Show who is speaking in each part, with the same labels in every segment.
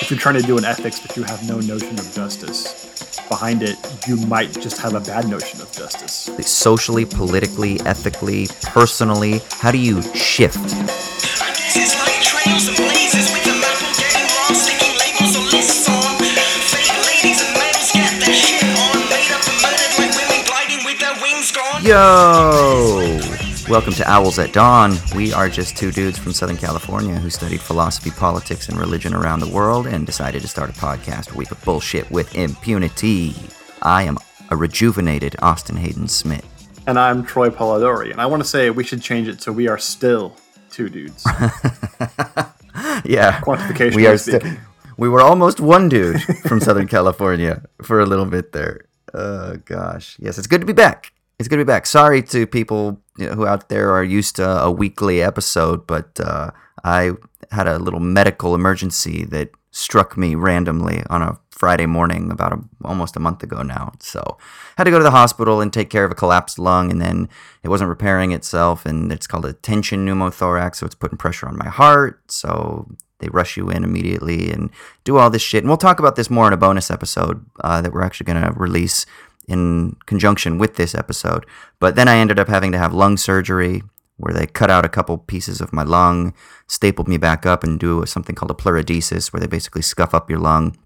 Speaker 1: If you're trying to do an ethics but you have no notion of justice behind it, you might just have a bad notion of justice.
Speaker 2: Socially, politically, ethically, personally, how do you shift? Yo! Welcome to Owls at Dawn. We are just two dudes from Southern California who studied philosophy, politics, and religion around the world and decided to start a podcast where we put bullshit with impunity. I am a rejuvenated Austin Hayden Smith.
Speaker 1: And I'm Troy Polidori. And I want to say we should change it so we are still two dudes.
Speaker 2: yeah.
Speaker 1: Quantification.
Speaker 2: We are still. We were almost one dude from Southern California for a little bit there. Oh gosh. Yes, it's good to be back. It's good to be back. Sorry to people who out there are used to a weekly episode, but uh, I had a little medical emergency that struck me randomly on a Friday morning about a, almost a month ago now. So had to go to the hospital and take care of a collapsed lung, and then it wasn't repairing itself, and it's called a tension pneumothorax, so it's putting pressure on my heart. So they rush you in immediately and do all this shit. And we'll talk about this more in a bonus episode uh, that we're actually going to release in conjunction with this episode. But then I ended up having to have lung surgery where they cut out a couple pieces of my lung, stapled me back up, and do something called a pleurodesis, where they basically scuff up your lung,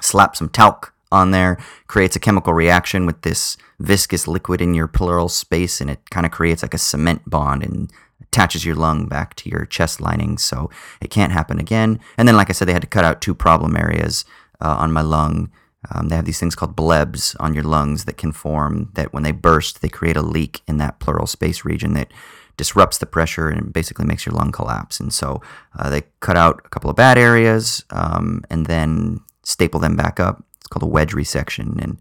Speaker 2: slap some talc on there, creates a chemical reaction with this viscous liquid in your pleural space, and it kind of creates like a cement bond and attaches your lung back to your chest lining, so it can't happen again. And then, like I said, they had to cut out two problem areas uh, on my lung um, they have these things called blebs on your lungs that can form that when they burst, they create a leak in that pleural space region that disrupts the pressure and basically makes your lung collapse. And so uh, they cut out a couple of bad areas um, and then staple them back up. It's called a wedge resection. And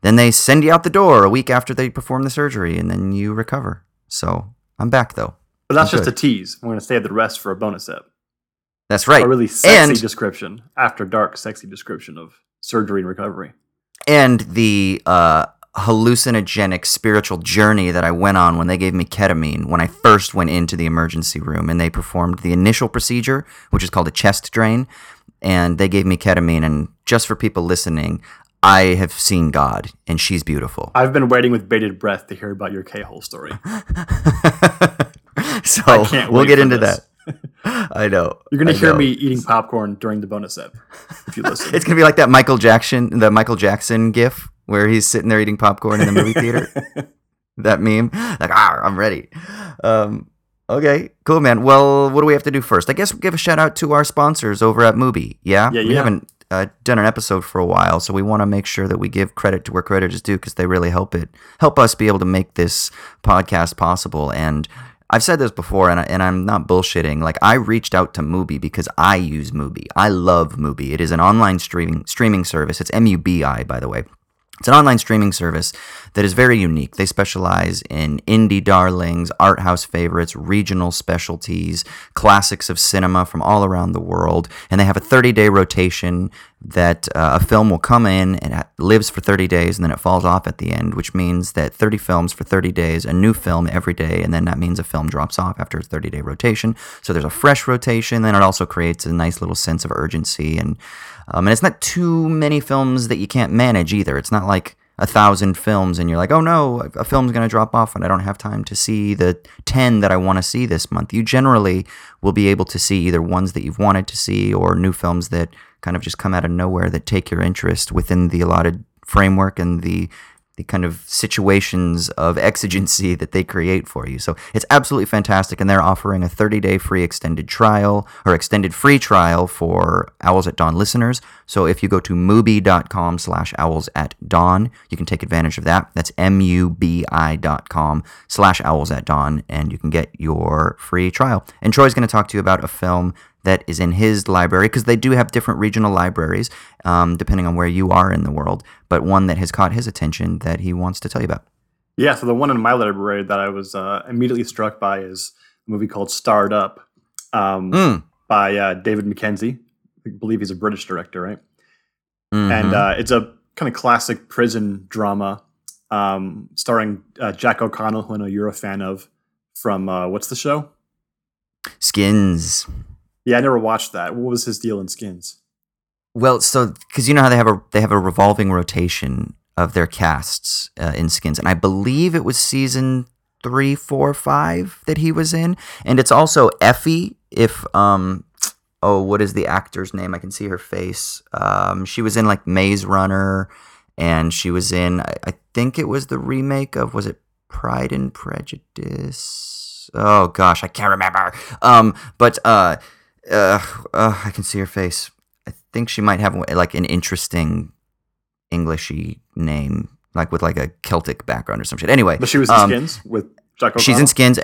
Speaker 2: then they send you out the door a week after they perform the surgery and then you recover. So I'm back though.
Speaker 1: But that's I'm just good. a tease. We're going to save the rest for a bonus ep.
Speaker 2: That's right.
Speaker 1: A really sexy and, description, after dark, sexy description of surgery and recovery.
Speaker 2: And the uh, hallucinogenic spiritual journey that I went on when they gave me ketamine when I first went into the emergency room and they performed the initial procedure, which is called a chest drain. And they gave me ketamine. And just for people listening, I have seen God and she's beautiful.
Speaker 1: I've been waiting with bated breath to hear about your K hole story.
Speaker 2: so we'll get into this. that. I know.
Speaker 1: You're gonna
Speaker 2: I
Speaker 1: hear
Speaker 2: know.
Speaker 1: me eating popcorn during the bonus ep. If you listen,
Speaker 2: it's gonna be like that Michael Jackson, the Michael Jackson gif where he's sitting there eating popcorn in the movie theater. that meme, like, ah, I'm ready. Um, okay, cool, man. Well, what do we have to do first? I guess we'll give a shout out to our sponsors over at Mubi. Yeah,
Speaker 1: yeah,
Speaker 2: we
Speaker 1: yeah.
Speaker 2: haven't uh, done an episode for a while, so we want to make sure that we give credit to where credit is due because they really help it help us be able to make this podcast possible and I've said this before, and, I, and I'm not bullshitting. Like I reached out to Mubi because I use Mubi. I love Mubi. It is an online streaming streaming service. It's M U B I, by the way. It's an online streaming service that is very unique. They specialize in indie darlings, art house favorites, regional specialties, classics of cinema from all around the world, and they have a 30 day rotation that uh, a film will come in and lives for 30 days and then it falls off at the end, which means that 30 films for 30 days, a new film every day, and then that means a film drops off after a 30 day rotation. So there's a fresh rotation, then it also creates a nice little sense of urgency and um, and it's not too many films that you can't manage either. It's not like a thousand films and you're like, oh no, a film's going to drop off and I don't have time to see the 10 that I want to see this month. You generally will be able to see either ones that you've wanted to see or new films that kind of just come out of nowhere that take your interest within the allotted framework and the the kind of situations of exigency that they create for you. So it's absolutely fantastic. And they're offering a 30 day free extended trial or extended free trial for Owls at Dawn listeners. So if you go to mubi.com slash owls at dawn, you can take advantage of that. That's M-U-B-I.com slash owls at dawn, and you can get your free trial. And Troy's going to talk to you about a film that is in his library because they do have different regional libraries um, depending on where you are in the world, but one that has caught his attention that he wants to tell you about.
Speaker 1: Yeah, so the one in my library that I was uh, immediately struck by is a movie called Starred Up um, mm. by uh, David Mackenzie. I believe he's a British director, right? Mm-hmm. And uh, it's a kind of classic prison drama um, starring uh, Jack O'Connell, who I know you're a fan of from uh, what's the show?
Speaker 2: Skins.
Speaker 1: Yeah, I never watched that. What was his deal in Skins?
Speaker 2: Well, so because you know how they have a they have a revolving rotation of their casts uh, in Skins, and I believe it was season three, four, five that he was in, and it's also Effie. If um, oh, what is the actor's name? I can see her face. Um, she was in like Maze Runner, and she was in I, I think it was the remake of was it Pride and Prejudice? Oh gosh, I can't remember. Um, but uh, uh, uh I can see her face. I think she might have like an interesting Englishy name, like with like a Celtic background or some shit. Anyway,
Speaker 1: but she was in um, Skins with Jack O'Connell.
Speaker 2: She's in Skins.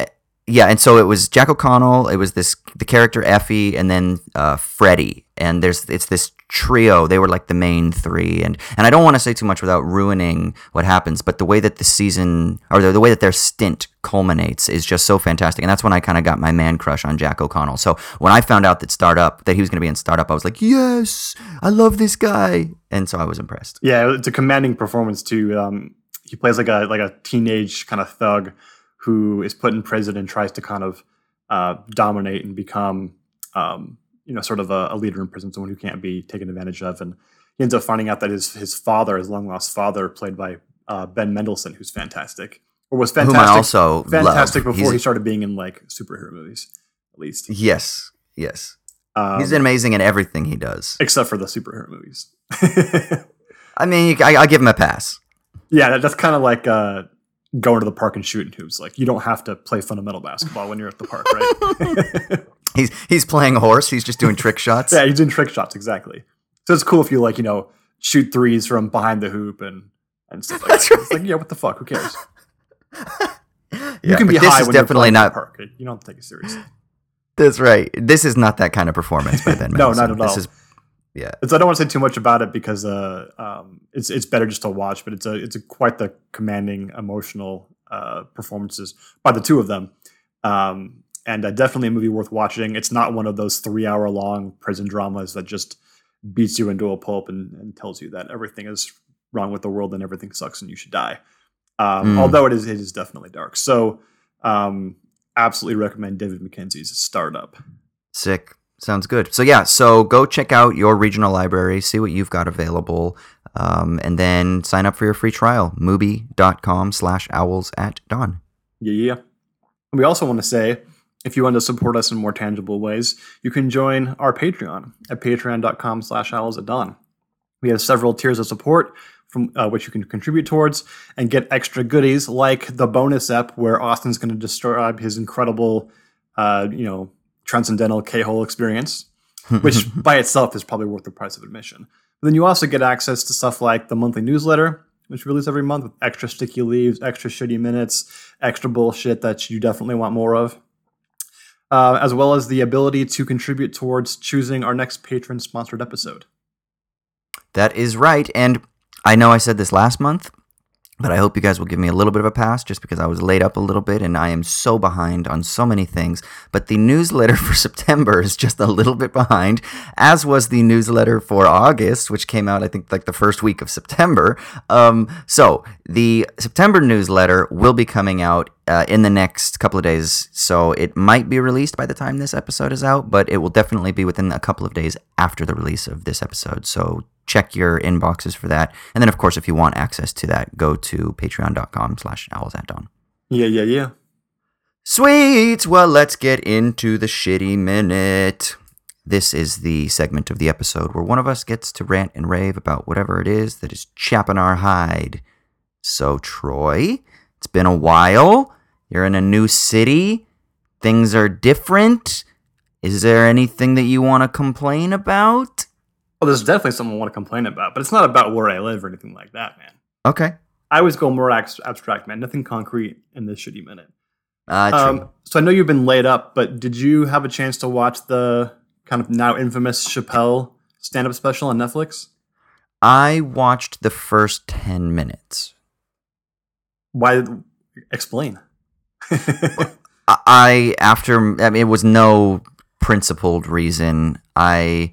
Speaker 2: Yeah, and so it was Jack O'Connell. It was this the character Effie, and then uh, Freddie. And there's it's this trio. They were like the main three, and and I don't want to say too much without ruining what happens. But the way that the season or the, the way that their stint culminates is just so fantastic, and that's when I kind of got my man crush on Jack O'Connell. So when I found out that Starred Up that he was going to be in Starred Up, I was like, yes, I love this guy, and so I was impressed.
Speaker 1: Yeah, it's a commanding performance too. Um, he plays like a like a teenage kind of thug who is put in prison and tries to kind of uh, dominate and become, um, you know, sort of a, a, leader in prison, someone who can't be taken advantage of. And he ends up finding out that his his father, his long lost father, played by uh, Ben Mendelsohn, who's fantastic, or was fantastic, Whom I
Speaker 2: also
Speaker 1: fantastic love. before He's, he started being in like superhero movies, at least.
Speaker 2: Yes, yes. Um, He's amazing in everything he does,
Speaker 1: except for the superhero movies.
Speaker 2: I mean, I, I give him a pass.
Speaker 1: Yeah, that, that's kind of like uh, going to the park and shooting hoops. Like you don't have to play fundamental basketball when you're at the park, right?
Speaker 2: he's he's playing a horse. He's just doing trick shots.
Speaker 1: yeah, he's doing trick shots exactly. So it's cool if you like you know shoot threes from behind the hoop and and stuff like That's that. Right. It's like yeah, what the fuck? Who cares?
Speaker 2: yeah, you can be high when definitely not
Speaker 1: park. You don't take it seriously.
Speaker 2: That's right. This is not that kind of performance by Ben.
Speaker 1: no, not at all.
Speaker 2: This is yeah.
Speaker 1: It's, I don't want to say too much about it because uh, um, it's it's better just to watch. But it's a it's a quite the commanding emotional uh, performances by the two of them, um, and uh, definitely a movie worth watching. It's not one of those three hour long prison dramas that just beats you into a pulp and, and, tells you that everything is wrong with the world and everything sucks and you should die. Um, mm. Although it is it is definitely dark. So um, absolutely recommend David Mackenzie's Starred Up.
Speaker 2: Sick. Sounds good. So yeah, so go check out your regional library, see what you've got available, um, and then sign up for your free trial. Mubi.com slash owls at dawn.
Speaker 1: Yeah. We also want to say, if you want to support us in more tangible ways, you can join our Patreon at patreon.com slash owls at dawn. We have several tiers of support from uh, which you can contribute towards and get extra goodies like the bonus ep where Austin's going to describe his incredible, uh, you know, transcendental K-hole experience, which by itself is probably worth the price of admission. But then you also get access to stuff like the monthly newsletter, which we release every month with extra sticky leaves, extra shitty minutes, extra bullshit that you definitely want more of. Uh, as well as the ability to contribute towards choosing our next patron sponsored episode.
Speaker 2: That is right. And I know I said this last month, but I hope you guys will give me a little bit of a pass just because I was laid up a little bit and I am so behind on so many things. But the newsletter for September is just a little bit behind, as was the newsletter for August, which came out, I think, like the first week of September. Um, so the September newsletter will be coming out uh, in the next couple of days. So it might be released by the time this episode is out, but it will definitely be within a couple of days after the release of this episode. So check your inboxes for that. And then, of course, if you want access to that, go to patreon.com slash owls at dawn.
Speaker 1: Yeah, yeah, yeah.
Speaker 2: Sweet. Well, let's get into the shitty minute. This is the segment of the episode where one of us gets to rant and rave about whatever it is that is chapping our hide. So, Troy, it's been a while. You're in a new city. Things are different. Is there anything that you want to complain about?
Speaker 1: Well, there's definitely something I want to complain about, but it's not about where I live or anything like that, man.
Speaker 2: Okay.
Speaker 1: I always go more abstract, man. Nothing concrete in this shitty minute.
Speaker 2: Uh, um,
Speaker 1: so I know you've been laid up, but did you have a chance to watch the kind of now infamous Chappelle stand-up special on Netflix?
Speaker 2: I watched the first ten minutes.
Speaker 1: Why? Explain.
Speaker 2: I after I mean, it was no principled reason. I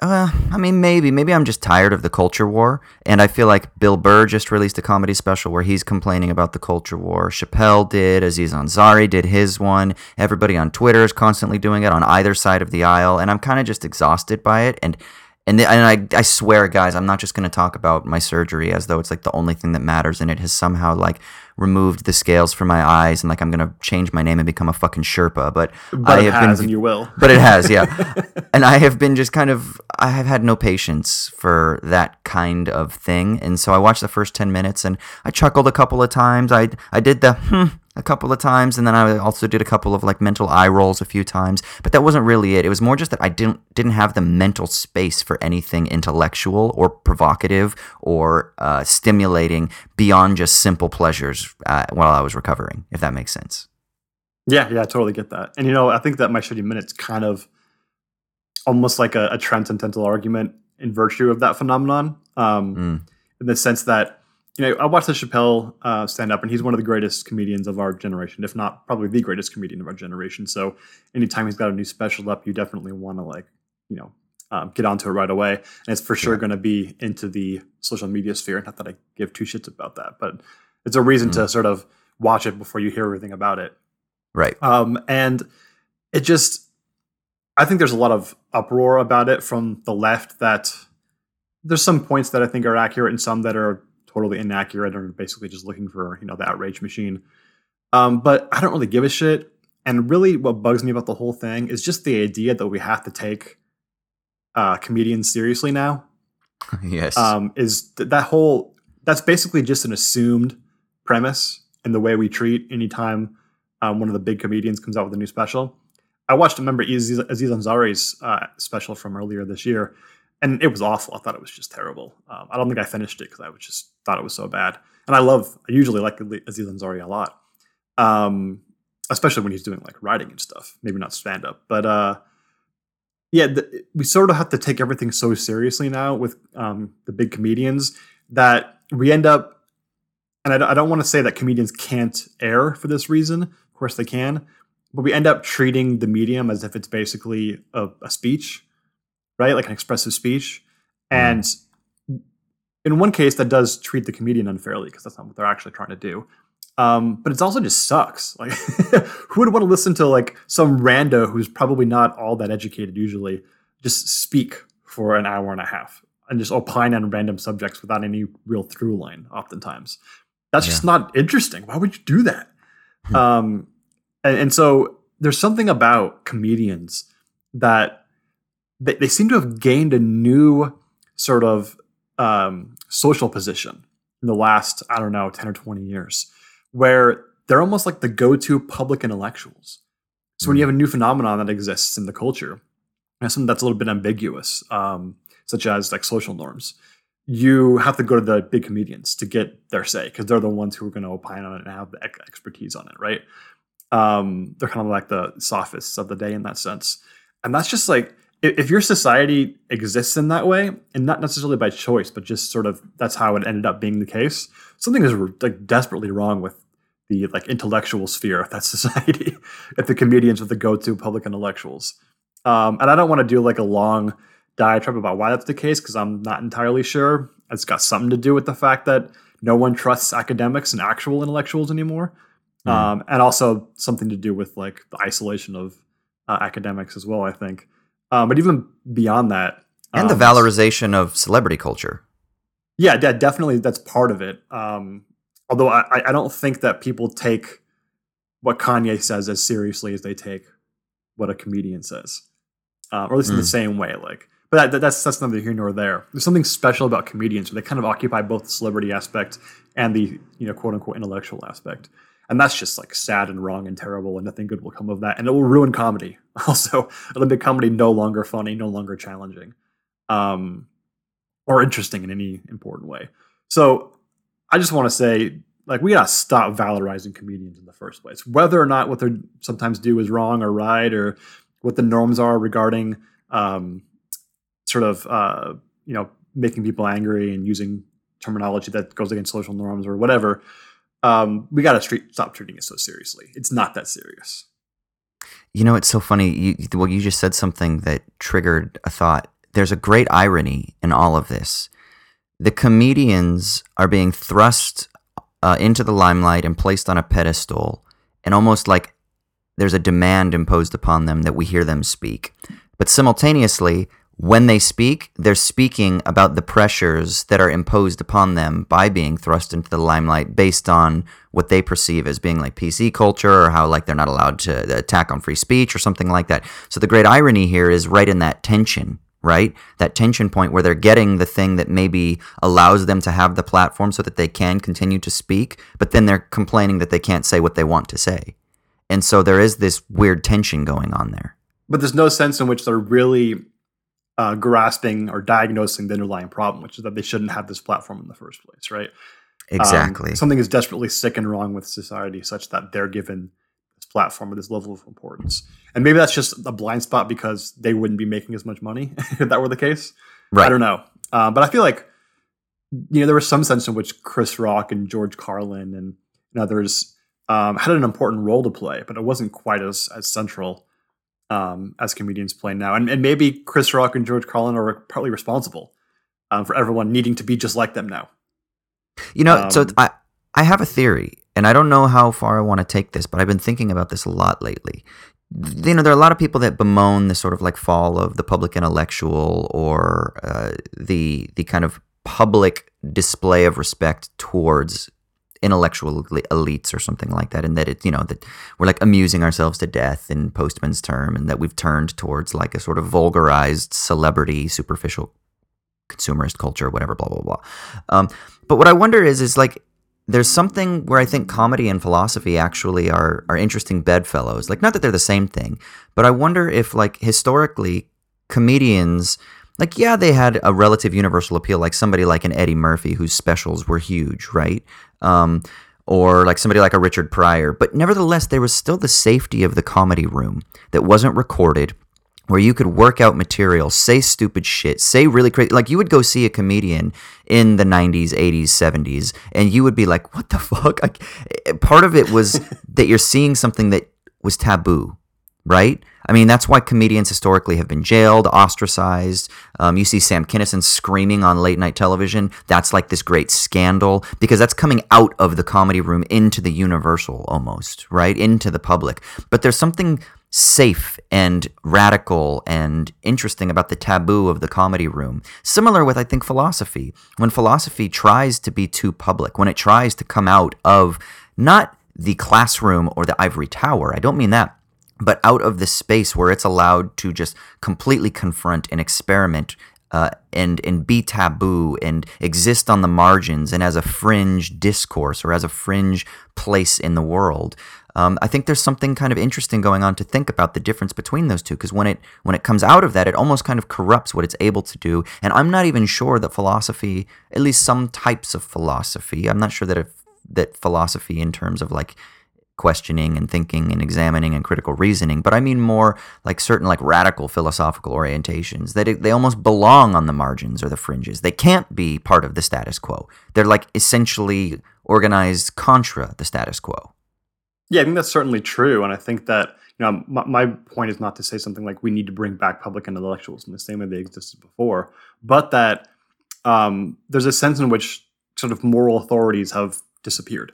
Speaker 2: uh, I mean, maybe, maybe I'm just tired of the culture war, and I feel like Bill Burr just released a comedy special where he's complaining about the culture war. Chappelle did, Aziz Ansari did his one. Everybody on Twitter is constantly doing it on either side of the aisle, and I'm kind of just exhausted by it. And and the, and I I swear, guys, I'm not just going to talk about my surgery as though it's like the only thing that matters, and it has somehow like removed the scales from my eyes, and like I'm going to change my name and become a fucking Sherpa. But,
Speaker 1: but
Speaker 2: I
Speaker 1: have
Speaker 2: has,
Speaker 1: been, and you will.
Speaker 2: But it has, yeah. and I have been just kind of I have had no patience for that kind of thing, and so I watched the first ten minutes, and I chuckled a couple of times. I I did the hmm a couple of times and then I also did a couple of like mental eye rolls a few times but that wasn't really it. It was more just that I didn't didn't have the mental space for anything intellectual or provocative or uh, stimulating beyond just simple pleasures uh, while I was recovering if that makes sense.
Speaker 1: Yeah yeah I totally get that. And you know I think that my shitty minutes kind of almost like a, a transcendental argument in virtue of that phenomenon um, mm. in the sense that you know, I watched the Chappelle uh, stand up, and he's one of the greatest comedians of our generation, if not probably the greatest comedian of our generation. So, anytime he's got a new special up, you definitely want to like, you know, um, get onto it right away. And it's for sure yeah. going to be into the social media sphere. Not that I give two shits about that, but it's a reason mm. to sort of watch it before you hear everything about it.
Speaker 2: Right.
Speaker 1: Um, and it just, I think there's a lot of uproar about it from the left. That there's some points that I think are accurate, and some that are totally inaccurate and basically just looking for you know the outrage machine. Um, but I don't really give a shit. And really, what bugs me about the whole thing is just the idea that we have to take uh, comedians seriously now.
Speaker 2: yes.
Speaker 1: Um, is th- that whole that's basically just an assumed premise in the way we treat anytime um, one of the big comedians comes out with a new special. I watched, remember Aziz, Aziz Ansari's uh, special from earlier this year, and it was awful. I thought it was just terrible. Um, I don't think I finished it because I was just thought it was so bad. And I love, I usually like Aziz Ansari a lot, um, especially when he's doing like writing and stuff. Maybe not stand up, but uh, yeah, the, we sort of have to take everything so seriously now with um, the big comedians that we end up. And I, I don't want to say that comedians can't err for this reason. Of course, they can, but we end up treating the medium as if it's basically a, a speech right? Like an expressive speech. Mm. In one case, that does treat the comedian unfairly because that's not what they're actually trying to do. Um, but it's also just sucks. Like, who would want to listen to like some rando who's probably not all that educated usually just speak for an hour and a half and just opine on random subjects without any real through line? Oftentimes, that's yeah. just not interesting. Why would you do that? Hmm. um, and, and so there's something about comedians that they, they seem to have gained a new sort of um, social position in the last, I don't know, 10 or 20 years, where they're almost like the go to public intellectuals. So when you hmm. have a new phenomenon that exists in the culture, something that's a little bit ambiguous, um, such as like social norms, you have to go to the big comedians to get their say because they're the ones who are going to opine on it and have the expertise on it, right? Um, they're kind of like the sophists of the day in that sense. And that's just like if your society exists in that way and not necessarily by choice but just sort of that's how it ended up being the case something is like desperately wrong with the like intellectual sphere of that society if the comedians are the go-to public intellectuals. Um, and i don't want to do like a long diatribe about why that's the case because i'm not entirely sure. It's got something to do with the fact that no one trusts academics and actual intellectuals anymore. Mm. um, and also something to do with like the isolation of uh, academics as well i think um, but even beyond that,
Speaker 2: and um, the valorization of celebrity culture.
Speaker 1: Yeah, yeah, definitely that's part of it. Um, although I, I don't think that people take what Kanye says as seriously as they take what a comedian says, uh, or at least mm. in the hmm. same way. Like, but that, that's that's neither here nor there. There's something special about comedians where they kind of occupy both the celebrity aspect and the you know quote unquote intellectual aspect and that's just like sad and wrong and terrible and nothing good will come of that and it will ruin comedy also make comedy no longer funny no longer challenging um, or interesting in any important way so i just want to say like we gotta stop valorizing comedians in the first place whether or not what they sometimes do is wrong or right or what the norms are regarding um, sort of uh, you know making people angry and using terminology that goes against social norms or whatever um, we got to stop treating it so seriously. It's not that serious.
Speaker 2: You know, it's so funny. You, well, you just said something that triggered a thought there's a great irony in all of this. The comedians are being thrust uh, into the limelight and placed on a pedestal, and almost like there's a demand imposed upon them that we hear them speak. But simultaneously, when they speak, they're speaking about the pressures that are imposed upon them by being thrust into the limelight based on what they perceive as being like PC culture or how like they're not allowed to attack on free speech or something like that. So the great irony here is right in that tension, right? That tension point where they're getting the thing that maybe allows them to have the platform so that they can continue to speak, but then they're complaining that they can't say what they want to say. And so there is this weird tension going on there.
Speaker 1: But there's no sense in which they're really uh, grasping or diagnosing the underlying problem, which is that they shouldn't have this platform in the first place, right?
Speaker 2: Exactly.
Speaker 1: Um, something is desperately sick and wrong with society such that they're given this platform or this level of importance. And maybe that's just a blind spot because they wouldn't be making as much money if that were the case. Right. I don't know. Uh, but I feel like, you know, there was some sense in which Chris Rock and George Carlin and, and others um, had an important role to play, but it wasn't quite as, as central um, as comedians play now. And, and, maybe Chris Rock and George Carlin are partly responsible um, for everyone needing to be just like them now.
Speaker 2: You know, so um, I, I have a theory, and I don't know how far I want to take this, but I've been thinking about this a lot lately. You know, there are a lot of people that bemoan the sort of like fall of the public intellectual or uh, the the kind of public display of respect towards intellectual elites or something like that, and that it, you know, that we're like amusing ourselves to death in Postman's term, and that we've turned towards like a sort of vulgarized celebrity, superficial consumerist culture, whatever, blah blah blah. Um, but what I wonder is, is like there's something where I think comedy and philosophy actually are are interesting bedfellows. Like not that they're the same thing, but I wonder if like historically comedians like yeah they had a relative universal appeal like somebody like an eddie murphy whose specials were huge right um, or like somebody like a richard pryor but nevertheless there was still the safety of the comedy room that wasn't recorded where you could work out material, say stupid shit, say really crazy. Like you would go see a comedian in the 90s, 80s, 70s, and you would be like, what the fuck? Like, part of it was that you're seeing something that was taboo, right? I mean, that's why comedians historically have been jailed, ostracized. Um, you see Sam Kinison screaming on late night television. That's like this great scandal because that's coming out of the comedy room into the universal almost, right? Into the public. But there's something safe and radical and interesting about the taboo of the comedy room. Similar with, I think, philosophy. When philosophy tries to be too public, when it tries to come out of not the classroom or the ivory tower, I don't mean that but out of the space where it's allowed to just completely confront and experiment uh, and and be taboo and exist on the margins and as a fringe discourse or as a fringe place in the world. Um, I think there's something kind of interesting going on to think about the difference between those two because when it when it comes out of that, it almost kind of corrupts what it's able to do. And I'm not even sure that philosophy, at least some types of philosophy, I'm not sure that if, that philosophy in terms of like questioning and thinking and examining and critical reasoning, but I mean more like certain like radical philosophical orientations that it, they almost belong on the margins or the fringes. They can't be part of the status quo. They're like essentially organized contra the status quo.
Speaker 1: Yeah, I think that's certainly true, and I think that you know my, my point is not to say something like we need to bring back public intellectuals in the same way they existed before, but that um, there's a sense in which sort of moral authorities have disappeared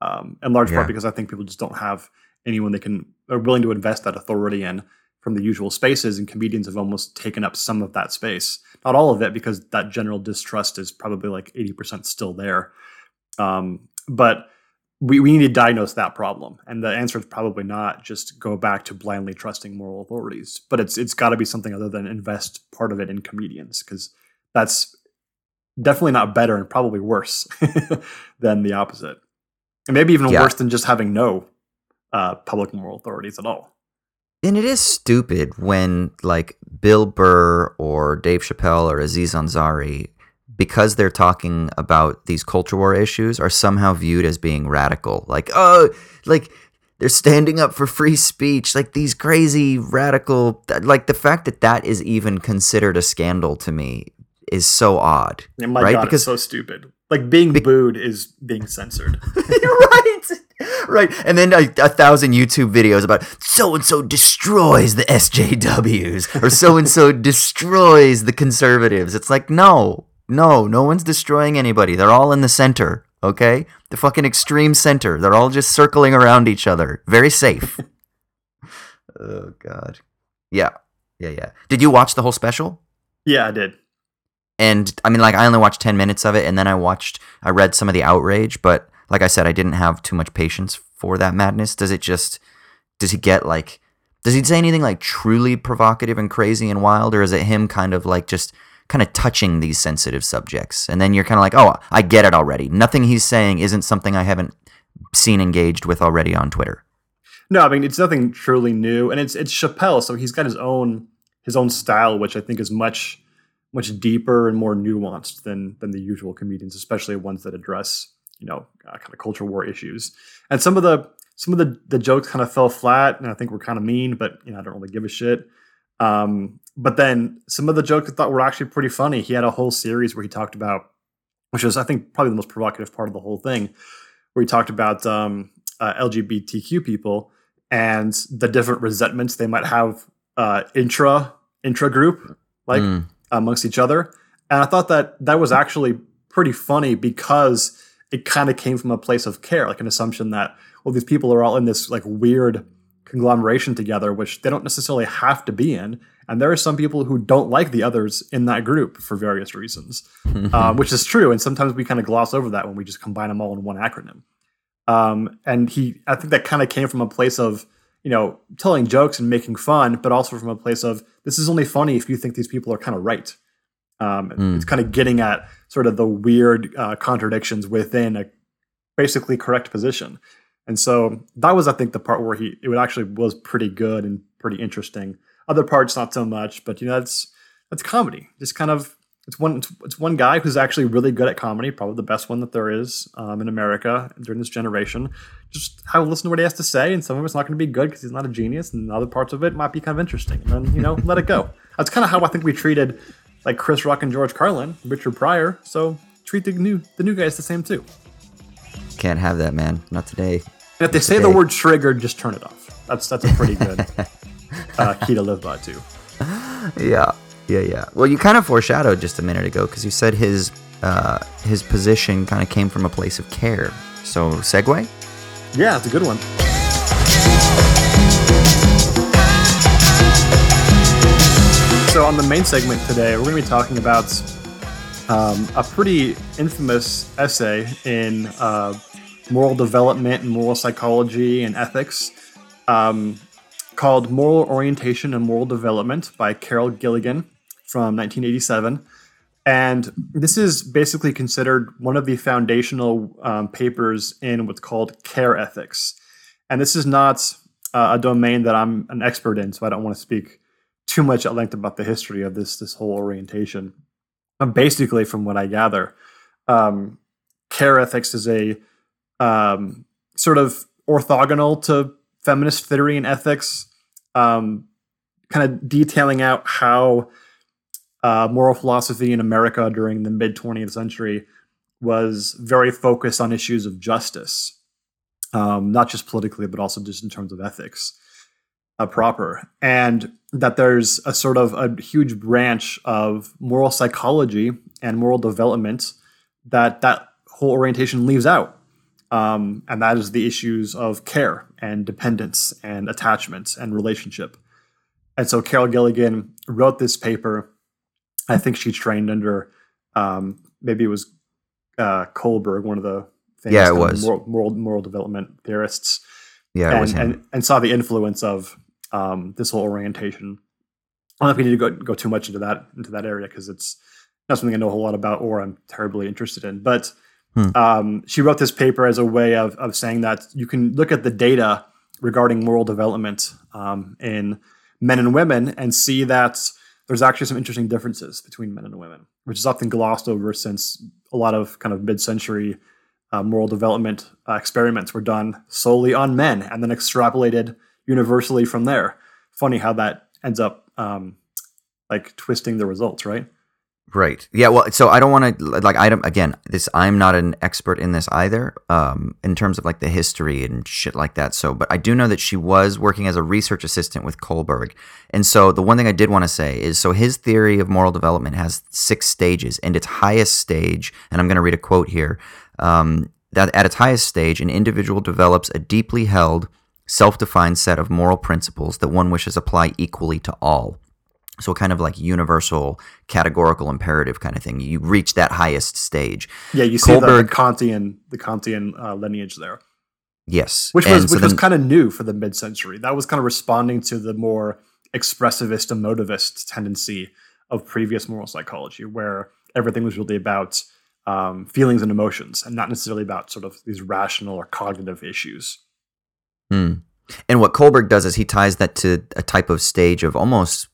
Speaker 1: um, in large yeah. part because I think people just don't have anyone they can are willing to invest that authority in from the usual spaces, and comedians have almost taken up some of that space. Not all of it, because that general distrust is probably like eighty percent still there. Um, but we, we need to diagnose that problem, and the answer is probably not just go back to blindly trusting moral authorities, but it's it's got to be something other than invest part of it in comedians, because that's definitely not better and probably worse than the opposite and maybe even yeah. worse than just having no uh, public moral authorities at all.
Speaker 2: And it is stupid when like Bill Burr or Dave Chappelle or Aziz Ansari, because they're talking about these culture war issues, are somehow viewed as being radical. Like, oh, like they're standing up for free speech. Like these crazy radical, like the fact that that is even considered a scandal to me is so odd.
Speaker 1: my
Speaker 2: right?
Speaker 1: God, because so stupid. Like being Be- booed is being censored.
Speaker 2: right. Right. And then a, a thousand YouTube videos about so and so destroys the SJWs or so and so destroys the conservatives. It's like, no, no, no one's destroying anybody. They're all in the center, okay? The fucking extreme center. They're all just circling around each other. Very safe. oh, God. Yeah. Yeah, yeah. Did you watch the whole special?
Speaker 1: Yeah, I did
Speaker 2: and I mean, like I only watched ten minutes of it, and then I watched, I read some of the outrage, but like I said, I didn't have too much patience for that madness. Does it just, does he get like, does he say anything like truly provocative and crazy and wild, or is it him kind of like just kind of touching these sensitive subjects, and then you're kind of like, oh, I get it already. Nothing he's saying isn't something I haven't seen engaged with already on Twitter.
Speaker 1: No, I mean it's nothing truly new, and it's it's Chappelle, so he's got his own his own style, which I think is much much deeper and more nuanced than than the usual comedians, especially ones that address you know uh, kind of culture war issues. And some of the some of the the jokes kind of fell flat, and I think were kind of mean, but you know I don't really give a shit. Um, but then some of the jokes I thought were actually pretty funny. He had a whole series where he talked about, which was I think probably the most provocative part of the whole thing, where he talked about um, uh, LGBTQ people and the different resentments they might have uh, intra intra group, like. Mm amongst each other. And I thought that that was actually pretty funny because it kind of came from a place of care, like an assumption that, well, these people are all in this like weird conglomeration together, which they don't necessarily have to be in. And there are some people who don't like the others in that group for various reasons, uh, which is true. And sometimes we kind of gloss over that when we just combine them all in one acronym. Um, and he, I think that kind of came from a place of, you know, telling jokes and making fun, but also from a place of this is only funny if you think these people are kind of right. Um, mm. It's kind of getting at sort of the weird uh, contradictions within a basically correct position. And so that was, I think, the part where he it actually was pretty good and pretty interesting. Other parts not so much, but you know that's that's comedy. Just kind of it's one it's one guy who's actually really good at comedy, probably the best one that there is um, in America during this generation. Just have a listen to what he has to say, and some of it's not going to be good because he's not a genius, and other parts of it might be kind of interesting. And then you know, let it go. That's kind of how I think we treated like Chris Rock and George Carlin, Richard Pryor. So treat the new the new guys the same too.
Speaker 2: Can't have that, man. Not today.
Speaker 1: And if they say the word triggered, just turn it off. That's that's a pretty good uh, key to live by too.
Speaker 2: Yeah. Yeah, yeah. Well, you kind of foreshadowed just a minute ago because you said his uh, his position kind of came from a place of care. So, segue.
Speaker 1: Yeah, it's a good one. So, on the main segment today, we're going to be talking about um, a pretty infamous essay in uh, moral development and moral psychology and ethics um, called Moral Orientation and Moral Development by Carol Gilligan from 1987. And this is basically considered one of the foundational um, papers in what's called care ethics. And this is not uh, a domain that I'm an expert in, so I don't want to speak too much at length about the history of this this whole orientation. But basically, from what I gather, um, care ethics is a um, sort of orthogonal to feminist theory and ethics, um, kind of detailing out how uh, moral philosophy in America during the mid 20th century was very focused on issues of justice, um, not just politically, but also just in terms of ethics uh, proper. And that there's a sort of a huge branch of moral psychology and moral development that that whole orientation leaves out. Um, and that is the issues of care and dependence and attachment and relationship. And so Carol Gilligan wrote this paper I think she trained under um, maybe it was uh, Kohlberg, one of the
Speaker 2: famous yeah, it was.
Speaker 1: Moral, moral, moral development theorists.
Speaker 2: Yeah,
Speaker 1: and, and, and saw the influence of um, this whole orientation. I don't know if we need to go, go too much into that into that area because it's not something I know a whole lot about or I'm terribly interested in. But hmm. um, she wrote this paper as a way of of saying that you can look at the data regarding moral development um, in men and women and see that there's actually some interesting differences between men and women, which is often glossed over since a lot of kind of mid-century uh, moral development uh, experiments were done solely on men and then extrapolated universally from there. Funny how that ends up um, like twisting the results, right?
Speaker 2: Right. Yeah. Well, so I don't want to like I don't again. This I'm not an expert in this either, um, in terms of like the history and shit like that. So, but I do know that she was working as a research assistant with Kohlberg, and so the one thing I did want to say is, so his theory of moral development has six stages, and its highest stage, and I'm going to read a quote here, um, that at its highest stage, an individual develops a deeply held, self-defined set of moral principles that one wishes apply equally to all so kind of like universal categorical imperative kind of thing. You reach that highest stage.
Speaker 1: Yeah you see Kohlberg, the, kantian the kantian uh, lineage there.
Speaker 2: Yes
Speaker 1: which was which was kind of new for the mid-century. That was kind of responding to the more expressivist emotivist tendency of previous moral psychology where everything was really about um, feelings and emotions and not necessarily about sort of these rational or cognitive issues.
Speaker 2: Hmm. and what kohlberg does is he ties that to a type of stage of almost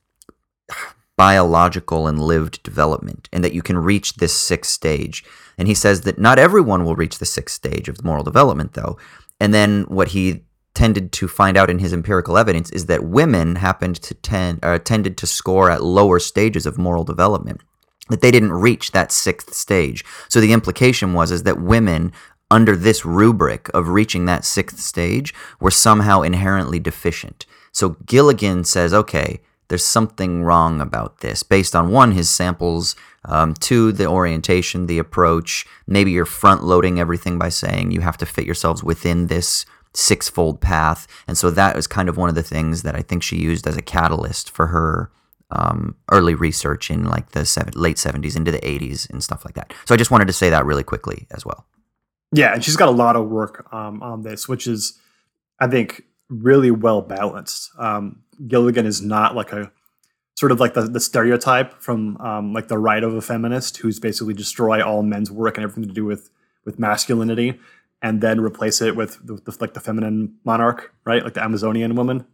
Speaker 2: biological and lived development, and that you can reach this sixth stage. And he says that not everyone will reach the sixth stage of moral development, though. And then what he tended to find out in his empirical evidence is that women happened to tend uh, tended to score at lower stages of moral development that they didn't reach that sixth stage so the implication was is that women under this rubric of reaching that sixth stage were somehow inherently deficient so gilligan says okay there's something wrong about this based on one, his samples, um, two, the orientation, the approach. Maybe you're front loading everything by saying you have to fit yourselves within this sixfold path. And so that was kind of one of the things that I think she used as a catalyst for her um, early research in like the seven, late 70s into the 80s and stuff like that. So I just wanted to say that really quickly as well.
Speaker 1: Yeah, and she's got a lot of work um, on this, which is, I think, really well balanced. Um, Gilligan is not like a sort of like the, the stereotype from um, like the right of a feminist who's basically destroy all men's work and everything to do with with masculinity and then replace it with, the, the like the feminine monarch, right? Like the Amazonian woman.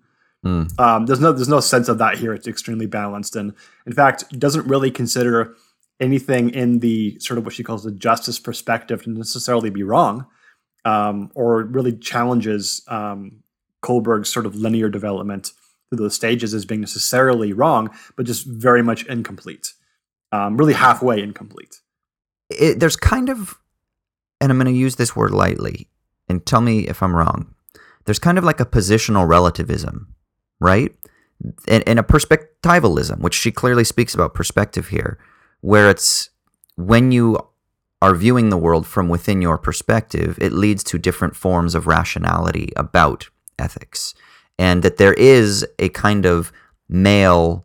Speaker 1: Mm. Um, there's no there's no sense of that here. It's extremely balanced, and in fact, doesn't really consider anything in the sort of what she calls the justice perspective to necessarily be wrong, um, or really challenges um, Kohlberg's sort of linear development through those stages as being necessarily wrong, but just very much incomplete, um, really halfway incomplete.
Speaker 2: It, there's kind of, and I'm going to use this word lightly, and tell me if I'm wrong. There's kind of like a positional relativism, right? And, and a perspectivalism, which she clearly speaks about perspective here, where it's when you are viewing the world from within your perspective, it leads to different forms of rationality about ethics and that there is a kind of male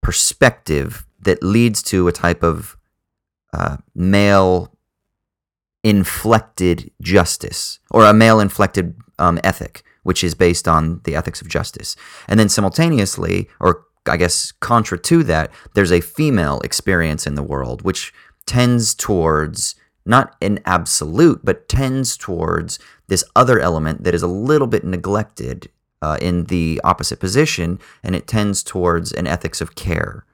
Speaker 2: perspective that leads to a type of uh, male inflected justice or a male inflected um, ethic, which is based on the ethics of justice. And then simultaneously, or I guess contra to that, there's a female experience in the world which tends towards not an absolute, but tends towards this other element that is a little bit neglected uh, in the opposite position, and it tends towards an ethics of care.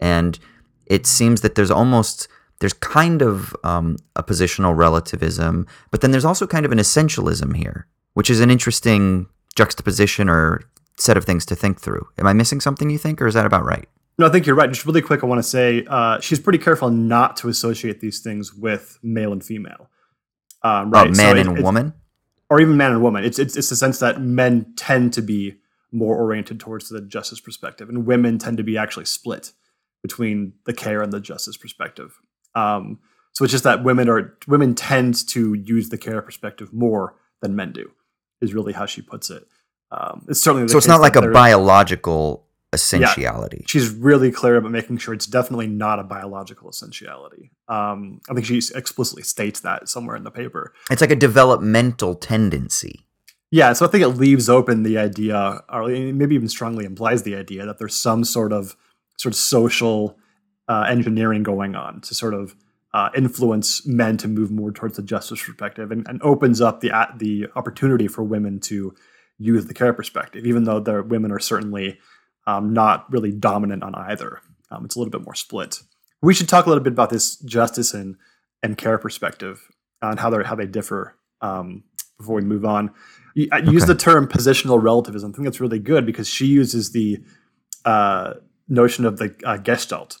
Speaker 2: And it seems that there's almost there's kind of um, a positional relativism, but then there's also kind of an essentialism here, which is an interesting juxtaposition or set of things to think through. Am I missing something you think, or is that about right?
Speaker 1: No, I think you're right. Just really quick, I want to say uh, she's pretty careful not to associate these things with male and female.
Speaker 2: Um, right? Oh, man so and woman,
Speaker 1: or even man and woman. It's, it's it's the sense that men tend to be more oriented towards the justice perspective, and women tend to be actually split between the care and the justice perspective. Um, so it's just that women are women tend to use the care perspective more than men do. Is really how she puts it. Um, it's certainly
Speaker 2: so. It's not like a biological essentiality.
Speaker 1: Yeah, she's really clear about making sure it's definitely not a biological essentiality. Um, I think she explicitly states that somewhere in the paper.
Speaker 2: It's like a developmental tendency.
Speaker 1: Yeah, so I think it leaves open the idea, or maybe even strongly implies the idea that there's some sort of sort of social uh, engineering going on to sort of uh, influence men to move more towards the justice perspective, and, and opens up the the opportunity for women to use the care perspective, even though the women are certainly um, not really dominant on either. Um, it's a little bit more split. We should talk a little bit about this justice and and care perspective and how they how they differ um, before we move on. You, okay. Use the term positional relativism. I think that's really good because she uses the uh, notion of the uh, Gestalt,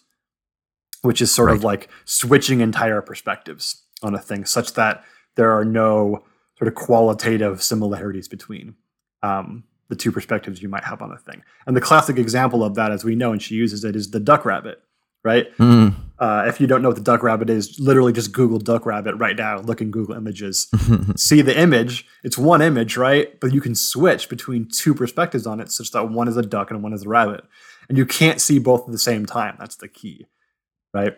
Speaker 1: which is sort right. of like switching entire perspectives on a thing, such that there are no sort of qualitative similarities between um, the two perspectives you might have on a thing. And the classic example of that, as we know, and she uses it, is the duck rabbit, right? Mm. Uh, if you don't know what the duck rabbit is, literally just Google duck rabbit right now, look in Google Images, see the image. It's one image, right? But you can switch between two perspectives on it, such that one is a duck and one is a rabbit. And you can't see both at the same time. That's the key, right?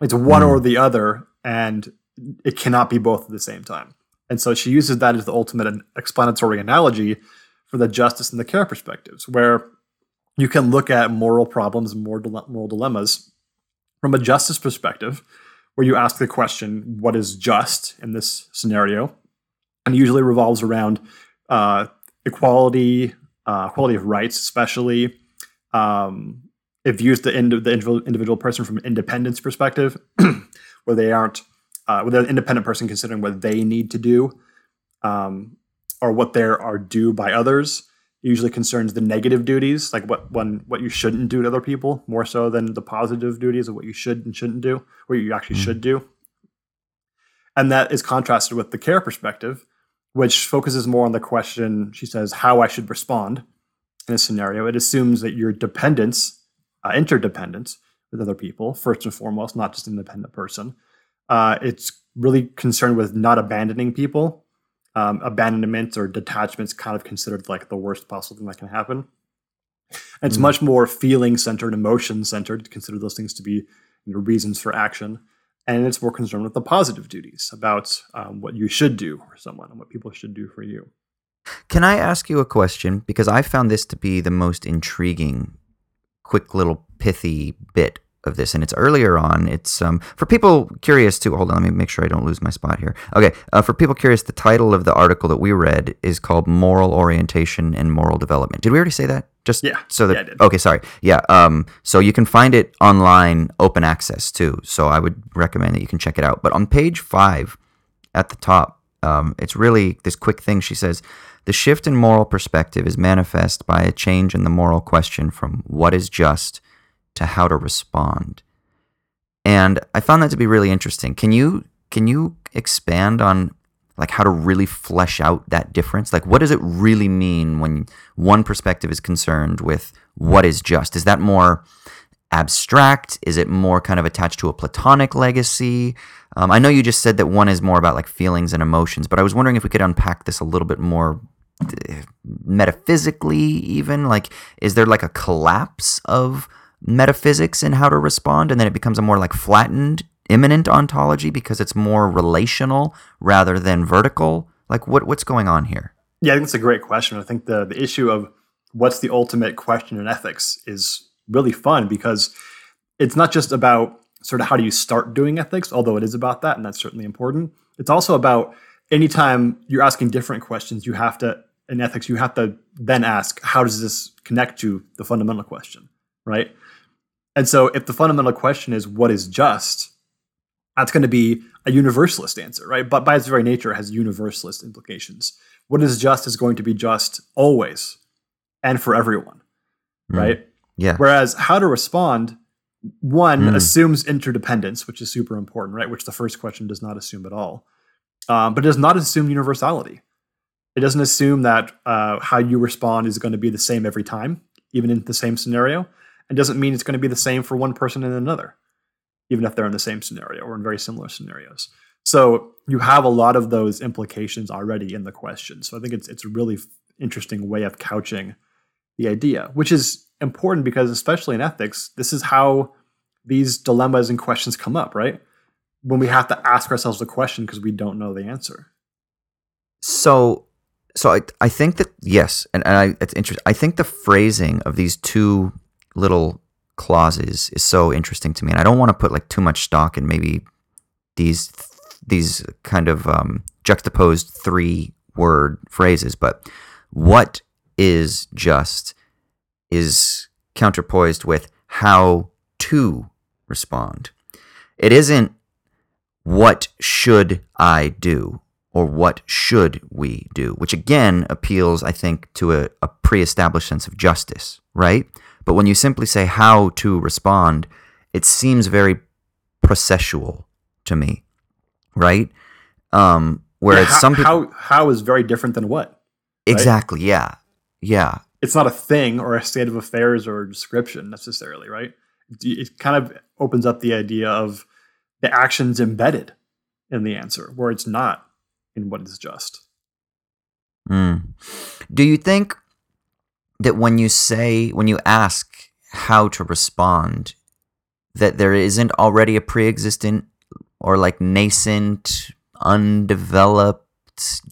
Speaker 1: It's one mm. or the other, and it cannot be both at the same time. And so she uses that as the ultimate explanatory analogy for the justice and the care perspectives, where you can look at moral problems and moral dilemmas from a justice perspective, where you ask the question, what is just in this scenario? And usually revolves around uh, equality, uh, equality of rights, especially. Um, it views the, ind- the individual person from an independence perspective, where they aren't, uh, where they're an independent person considering what they need to do. Um, or what there are due by others usually concerns the negative duties, like what one what you shouldn't do to other people, more so than the positive duties of what you should and shouldn't do, what you actually mm-hmm. should do. And that is contrasted with the care perspective, which focuses more on the question, she says, how I should respond in a scenario. It assumes that your dependence, uh, interdependence with other people, first and foremost, not just an independent person. Uh, it's really concerned with not abandoning people um, abandonment or detachment is kind of considered like the worst possible thing that can happen. And it's mm. much more feeling centered, emotion centered, consider those things to be you know, reasons for action. And it's more concerned with the positive duties about um, what you should do for someone and what people should do for you.
Speaker 2: Can I ask you a question? Because I found this to be the most intriguing, quick little pithy bit of this, and it's earlier on. It's um, for people curious too. Hold on, let me make sure I don't lose my spot here. Okay, uh, for people curious, the title of the article that we read is called "Moral Orientation and Moral Development." Did we already say that?
Speaker 1: Just yeah.
Speaker 2: So
Speaker 1: that
Speaker 2: yeah, okay, sorry. Yeah. Um. So you can find it online, open access too. So I would recommend that you can check it out. But on page five, at the top, um, it's really this quick thing. She says. The shift in moral perspective is manifest by a change in the moral question from what is just to how to respond. And I found that to be really interesting. Can you can you expand on like how to really flesh out that difference? Like what does it really mean when one perspective is concerned with what is just? Is that more abstract? Is it more kind of attached to a platonic legacy? Um, I know you just said that one is more about like feelings and emotions, but I was wondering if we could unpack this a little bit more uh, metaphysically, even. Like, is there like a collapse of metaphysics and how to respond, and then it becomes a more like flattened, immanent ontology because it's more relational rather than vertical? Like, what what's going on here?
Speaker 1: Yeah, I think that's a great question. I think the the issue of what's the ultimate question in ethics is really fun because it's not just about sort of how do you start doing ethics, although it is about that, and that's certainly important. It's also about anytime you're asking different questions, you have to in ethics, you have to then ask, how does this connect to the fundamental question, right? And so, if the fundamental question is what is just, that's going to be a universalist answer, right? But by its very nature, it has universalist implications. What is just is going to be just always and for everyone, mm. right?
Speaker 2: Yeah.
Speaker 1: Whereas how to respond, one mm. assumes interdependence, which is super important, right? Which the first question does not assume at all, um, but does not assume universality. It doesn't assume that uh, how you respond is going to be the same every time, even in the same scenario and doesn't mean it's going to be the same for one person and another, even if they're in the same scenario or in very similar scenarios. So you have a lot of those implications already in the question. So I think it's it's a really interesting way of couching the idea, which is important because especially in ethics, this is how these dilemmas and questions come up, right? When we have to ask ourselves the question because we don't know the answer.
Speaker 2: So so I, I think that yes, and, and I, it's interesting. I think the phrasing of these two little clauses is so interesting to me, and I don't want to put like too much stock in maybe these these kind of um, juxtaposed three word phrases, but what is just is counterpoised with how to respond. It isn't what should I do or what should we do, which again appeals, I think, to a, a pre established sense of justice, right? But when you simply say how to respond, it seems very processual to me, right? Um, whereas
Speaker 1: Yeah, how,
Speaker 2: some people
Speaker 1: how how is very different than what?
Speaker 2: exactly, yeah, yeah,
Speaker 1: It's not a thing or a state of affairs or a description necessarily, right? It, it kind of opens up the idea of the actions embedded in the answer, where it's not in what is just.
Speaker 2: Mm. Do you think that when you say, when you ask how to respond, that there isn't already a pre existent or like nascent, undeveloped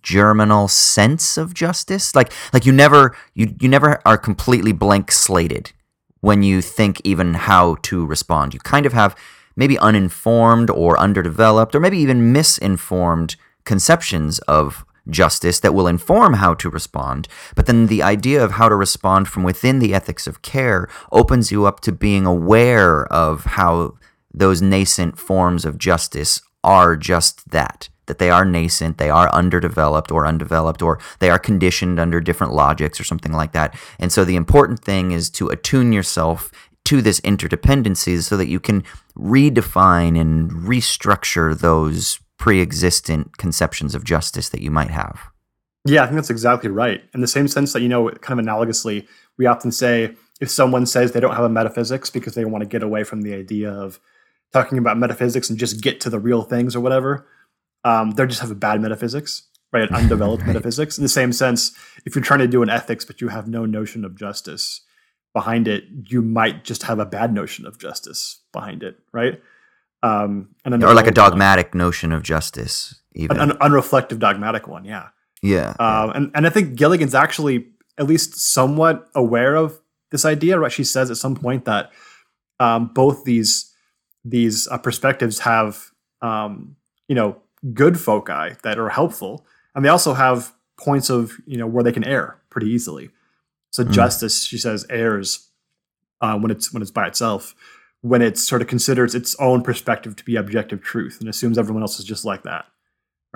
Speaker 2: germinal sense of justice? Like, like you never, you, you never are completely blank slated when you think even how to respond. You kind of have maybe uninformed or underdeveloped or maybe even misinformed conceptions of justice that will inform how to respond. But then the idea of how to respond from within the ethics of care opens you up to being aware of how those nascent forms of justice are just that. That they are nascent, they are underdeveloped or undeveloped, or they are conditioned under different logics or something like that. And so the important thing is to attune yourself to this interdependencies so that you can redefine and restructure those pre-existent conceptions of justice that you might have.
Speaker 1: Yeah, I think that's exactly right. In the same sense that, you know, kind of analogously, we often say if someone says they don't have a metaphysics because they want to get away from the idea of talking about metaphysics and just get to the real things or whatever, um, they just have a bad metaphysics, right? An undeveloped
Speaker 2: Right.
Speaker 1: metaphysics. In the same sense, if you're trying to do an ethics but you have no notion of justice behind it, you might just have a bad notion of justice behind it, right? Um, and
Speaker 2: Or like a
Speaker 1: undeveloped one.
Speaker 2: dogmatic notion of justice, even.
Speaker 1: an, an unreflective dogmatic one, yeah.
Speaker 2: yeah.
Speaker 1: Um, and, and I think Gilligan's actually at least somewhat aware of this idea, right? She says at some point that um, both these these uh, perspectives have um, you know good foci that are helpful, and they also have points of you know where they can err pretty easily. So
Speaker 2: Mm.
Speaker 1: justice, she says, errs uh, when it's when it's by itself, when it sort of considers its own perspective to be objective truth and assumes everyone else is just like that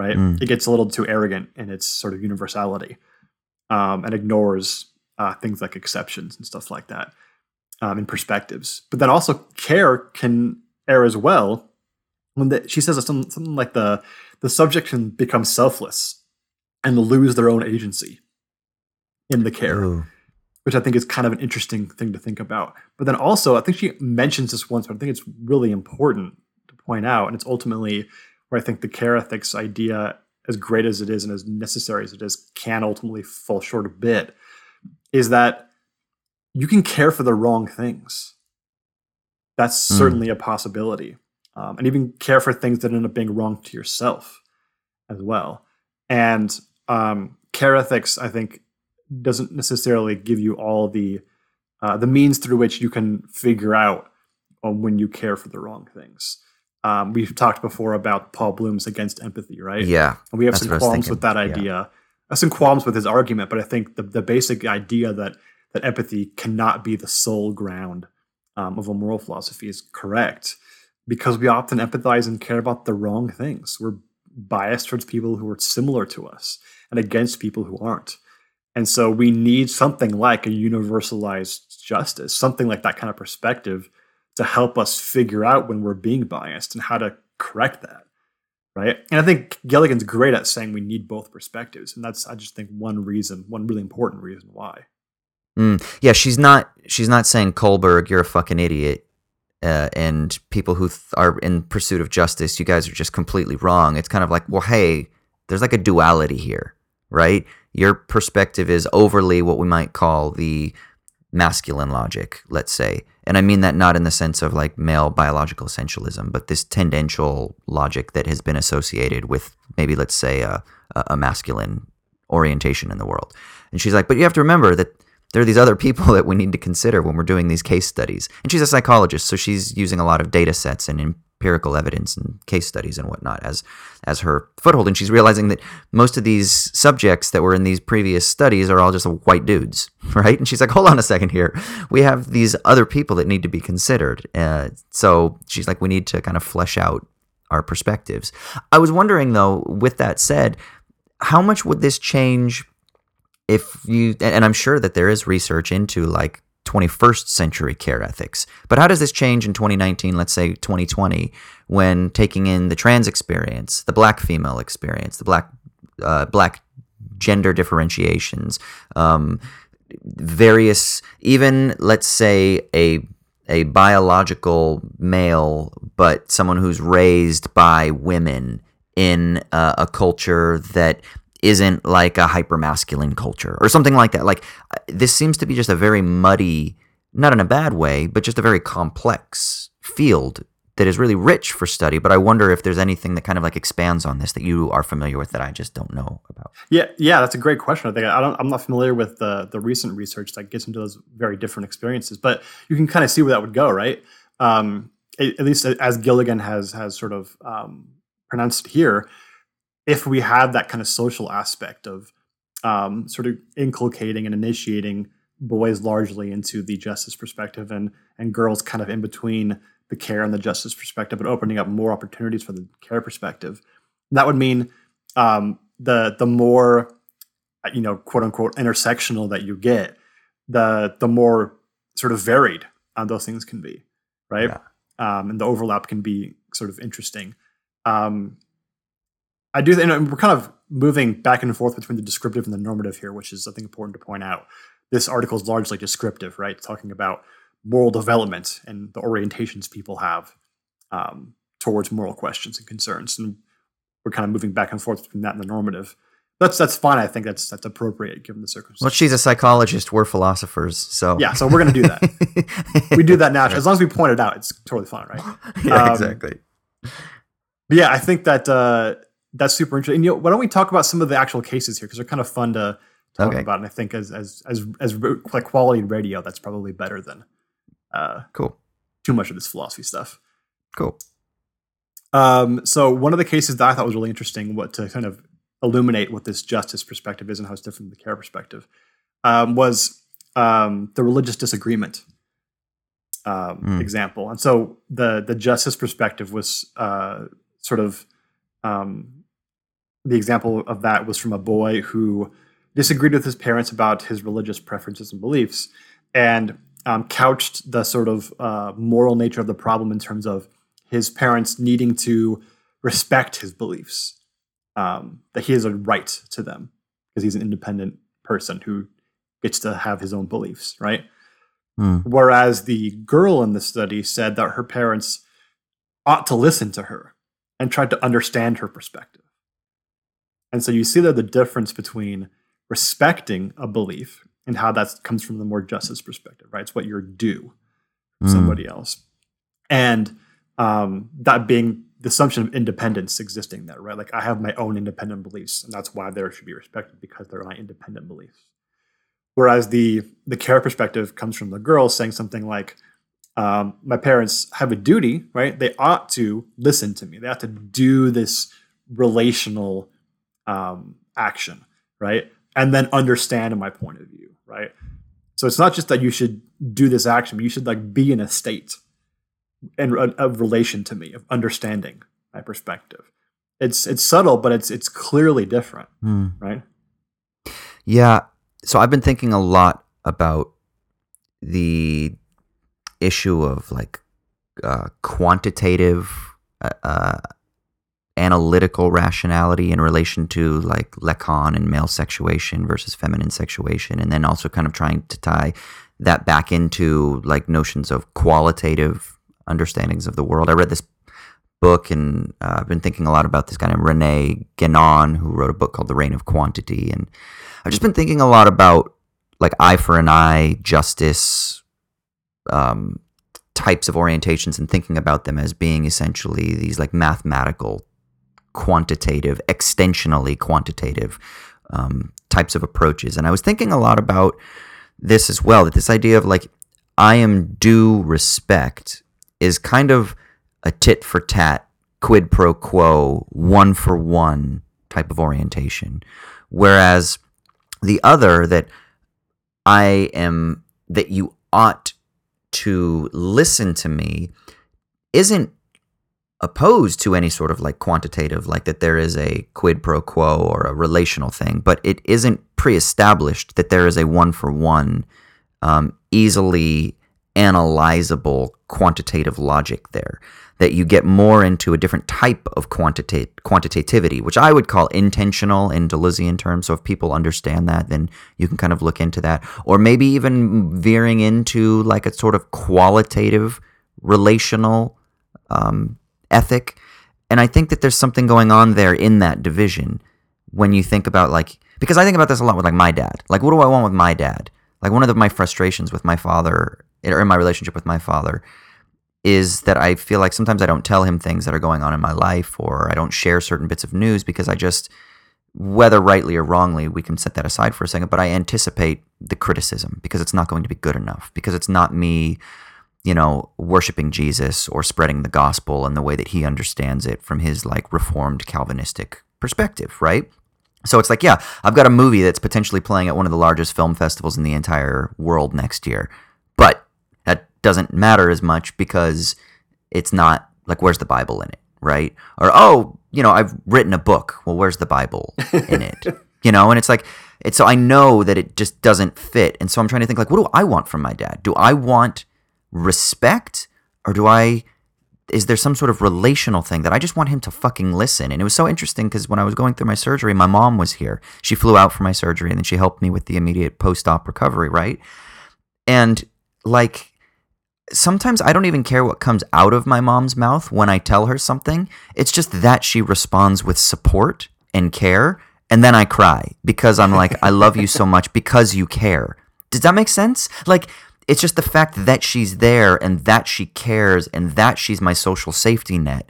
Speaker 1: right?
Speaker 2: Mm.
Speaker 1: It gets a little too arrogant in its sort of universality um, and ignores uh, things like exceptions and stuff like that um, in perspectives. But then also care can err as well. When the, she says something, something like the the subject can become selfless and lose their own agency in the care
Speaker 2: Ooh.
Speaker 1: Which I think is kind of an interesting thing to think about. But then also, I think she mentions this once, but I think it's really important to point out, and it's ultimately where I think the care ethics idea, as great as it is and as necessary as it is, can ultimately fall short a bit, is that you can care for the wrong things. That's
Speaker 2: Mm.
Speaker 1: certainly a possibility. Um, and even care for things that end up being wrong to yourself as well. And um, care ethics, I think, doesn't necessarily give you all the uh, the means through which you can figure out um, when you care for the wrong things. Um, we've talked before about Paul Bloom's against empathy, right?
Speaker 2: Yeah.
Speaker 1: and we have some
Speaker 2: what I was
Speaker 1: qualms with that idea. I have some qualms with his argument, but I think the the basic idea that that empathy cannot be the sole ground um, of a moral philosophy is correct because we often empathize and care about the wrong things. We're biased towards people who are similar to us and against people who aren't. And so we need something like a universalized justice, something like that kind of perspective to help us figure out when we're being biased and how to correct that. Right. And I think Gilligan's great at saying we need both perspectives. And that's, I just think, one reason, one really important reason why.
Speaker 2: Mm, yeah, she's not. She's not saying Kohlberg, you're a fucking idiot, uh, and people who th- are in pursuit of justice, you guys are just completely wrong. It's kind of like, well, hey, there's like a duality here, right? Your perspective is overly what we might call the masculine logic, let's say, and I mean that not in the sense of like male biological essentialism, but this tendential logic that has been associated with maybe, let's say, a, a masculine orientation in the world. And she's like, but you have to remember that there are these other people that we need to consider when we're doing these case studies. And she's a psychologist, so she's using a lot of data sets and empirical evidence and case studies and whatnot as as her foothold. And she's realizing that most of these subjects that were in these previous studies are all just white dudes, right? And she's like, hold on a second here. We have these other people that need to be considered. Uh, so she's like, we need to kind of flesh out our perspectives. I was wondering though, with that said, how much would this change if you and I'm sure that there is research into like 21st century care ethics. But how does this change in 2019, let's say 2020, when taking in the trans experience, the black female experience, the black uh, black gender differentiations, um, various, even let's say a a biological male, but someone who's raised by women in uh, a culture that isn't like a hypermasculine culture or something like that. Like this seems to be just a very muddy, not in a bad way, but just a very complex field that is really rich for study. But I wonder if there's anything that kind of like expands on this that you are familiar with that I just don't know about.
Speaker 1: Yeah, yeah, that's a great question. I think I don't, I'm not familiar with the the recent research that gets into those very different experiences, but you can kind of see where that would go, right? Um, at, at least as Gilligan has has sort of um, pronounced here, if we have that kind of social aspect of um, sort of inculcating and initiating boys largely into the justice perspective and and girls kind of in between the care and the justice perspective, but opening up more opportunities for the care perspective. That would mean um, the the more you know, quote unquote, intersectional that you get, the the more sort of varied uh, those things can be, right? Yeah. Um, and the overlap can be sort of interesting. Um, I do, and we're kind of moving back and forth between the descriptive and the normative here, which is I think important to point out. This article is largely descriptive, right? Talking about moral development and the orientations people have um, towards moral questions and concerns, and we're kind of moving back and forth between that and the normative. That's that's fine. I think that's that's appropriate given the circumstances.
Speaker 2: Well, she's a psychologist. We're philosophers, so
Speaker 1: yeah. So we're gonna do that. we do that naturally, as long as we point it out. It's totally fine, right?
Speaker 2: yeah, um, exactly.
Speaker 1: yeah, I think that uh, that's super interesting. And, you know, why don't we talk about some of the actual cases here because they're kind of fun to talk okay. about. And I think as as as as like quality radio, that's probably better than
Speaker 2: uh, cool
Speaker 1: too much of this philosophy stuff.
Speaker 2: Cool.
Speaker 1: Um, so one of the cases that I thought was really interesting, what to kind of illuminate what this justice perspective is and how it's different from the care perspective, um, was um, the religious disagreement um, mm. example. And so the the justice perspective was uh, sort of um, the example of that was from a boy who disagreed with his parents about his religious preferences and beliefs and um, couched the sort of uh, moral nature of the problem in terms of his parents needing to respect his beliefs, um, that he has a right to them because he's an independent person who gets to have his own beliefs, right? Mm. Whereas the girl in the study said that her parents ought to listen to her and tried to understand her perspective. And so you see there the difference between respecting a belief and how that comes from the more justice perspective, right? It's what you're due mm. somebody else. And um, that being the assumption of independence existing there, right? Like I have my own independent beliefs, and that's why they should be respected because they're my independent beliefs. Whereas the the care perspective comes from the girl saying something like, um, my parents have a duty, right? They ought to listen to me. They ought to do this relational um, action, right? And then understand my point of view, right? So it's not just that you should do this action, but you should like be in a state and of relation to me, of understanding my perspective. It's it's subtle, but it's it's clearly different, mm. right?
Speaker 2: Yeah. So I've been thinking a lot about the issue of like uh, quantitative uh, uh, analytical rationality in relation to like Lacan and male sexuation versus feminine sexuation, and then also kind of trying to tie that back into like notions of qualitative understandings of the world. I read this book and uh, I've been thinking a lot about this guy named Rene Guénon, who wrote a book called The Reign of Quantity, and I've just been thinking a lot about like eye for an eye, justice, um, types of orientations and thinking about them as being essentially these like mathematical, quantitative, extensionally quantitative um, types of approaches. And I was thinking a lot about this as well that this idea of like, I am due respect is kind of a tit for tat, quid pro quo, one for one type of orientation. Whereas the other that I am, that you ought to listen to me isn't opposed to any sort of like quantitative, like that there is a quid pro quo or a relational thing, but it isn't pre established that there is a one for one easily analyzable quantitative logic there that you get more into a different type of quantita- quantitativity, which I would call intensional in Deleuzean terms. So if people understand that, then you can kind of look into that. Or maybe even veering into like a sort of qualitative relational um, ethic. And I think that there's something going on there in that division when you think about like, because I think about this a lot with like my dad. Like, what do I want with my dad? Like, one of the, my frustrations with my father, or in my relationship with my father, is that I feel like sometimes I don't tell him things that are going on in my life or I don't share certain bits of news because I just, whether rightly or wrongly, we can set that aside for a second, but I anticipate the criticism because it's not going to be good enough, because it's not me, you know, worshiping Jesus or spreading the gospel in the way that he understands it from his like reformed Calvinistic perspective, right? So it's like, yeah, I've got a movie that's potentially playing at one of the largest film festivals in the entire world next year. But that doesn't matter as much because it's not like where's the Bible in it, right? Or oh, you know, I've written a book. Well, where's the Bible in it? you know, and it's like it's so I know that it just doesn't fit. And so I'm trying to think like what do I want from my dad? Do I want respect or do I is there some sort of relational thing that I just want him to fucking listen? And it was so interesting because when I was going through my surgery, my mom was here. She flew out for my surgery and then she helped me with the immediate post op recovery, right? And like sometimes I don't even care what comes out of my mom's mouth when I tell her something. It's just that she responds with support and care. And then I cry because I'm like, I love you so much because you care. Does that make sense? Like, it's just the fact that she's there and that she cares and that she's my social safety net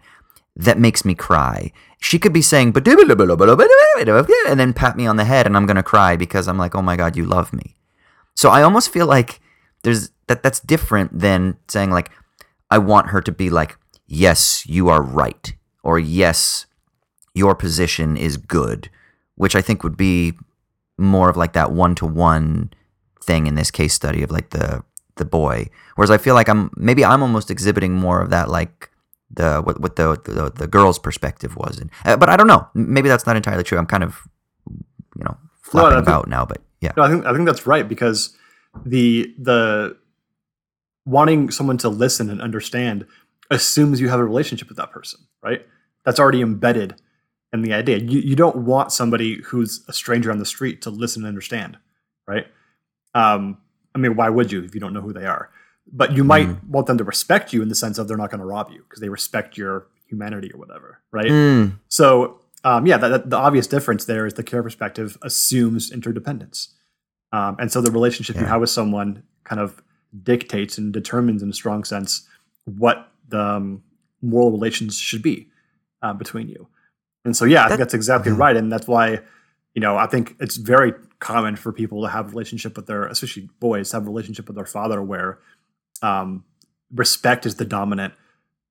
Speaker 2: that makes me cry. She could be saying, and then pat me on the head and I'm going to cry because I'm like, oh my God, you love me. So I almost feel like there's that that's different than saying like I want her to be like yes you are right or yes your position is good which I think would be more of like that one to one thing in this case study of like the the boy whereas I feel like I'm maybe I'm almost exhibiting more of that like the what, what the, the, the girl's perspective was and uh, but I don't know maybe that's not entirely true I'm kind of you know flapping no, about now but yeah
Speaker 1: no, I think I think that's right because the the wanting someone to listen and understand assumes you have a relationship with that person, right? That's already embedded in the idea. You, you don't want somebody who's a stranger on the street to listen and understand, right? Um, I mean, why would you if you don't know who they are? But you might mm. want them to respect you in the sense of they're not going to rob you because they respect your humanity or whatever, right? Mm. So, um, yeah, that, that, the obvious difference there is the care perspective assumes interdependence. Um, and so the relationship yeah. you have with someone kind of dictates and determines in a strong sense what the um, moral relations should be uh, between you. And so, yeah, I think that's exactly mm-hmm. right. And that's why, you know, I think it's very common for people to have a relationship with their, especially boys, to have a relationship with their father where um, respect is the dominant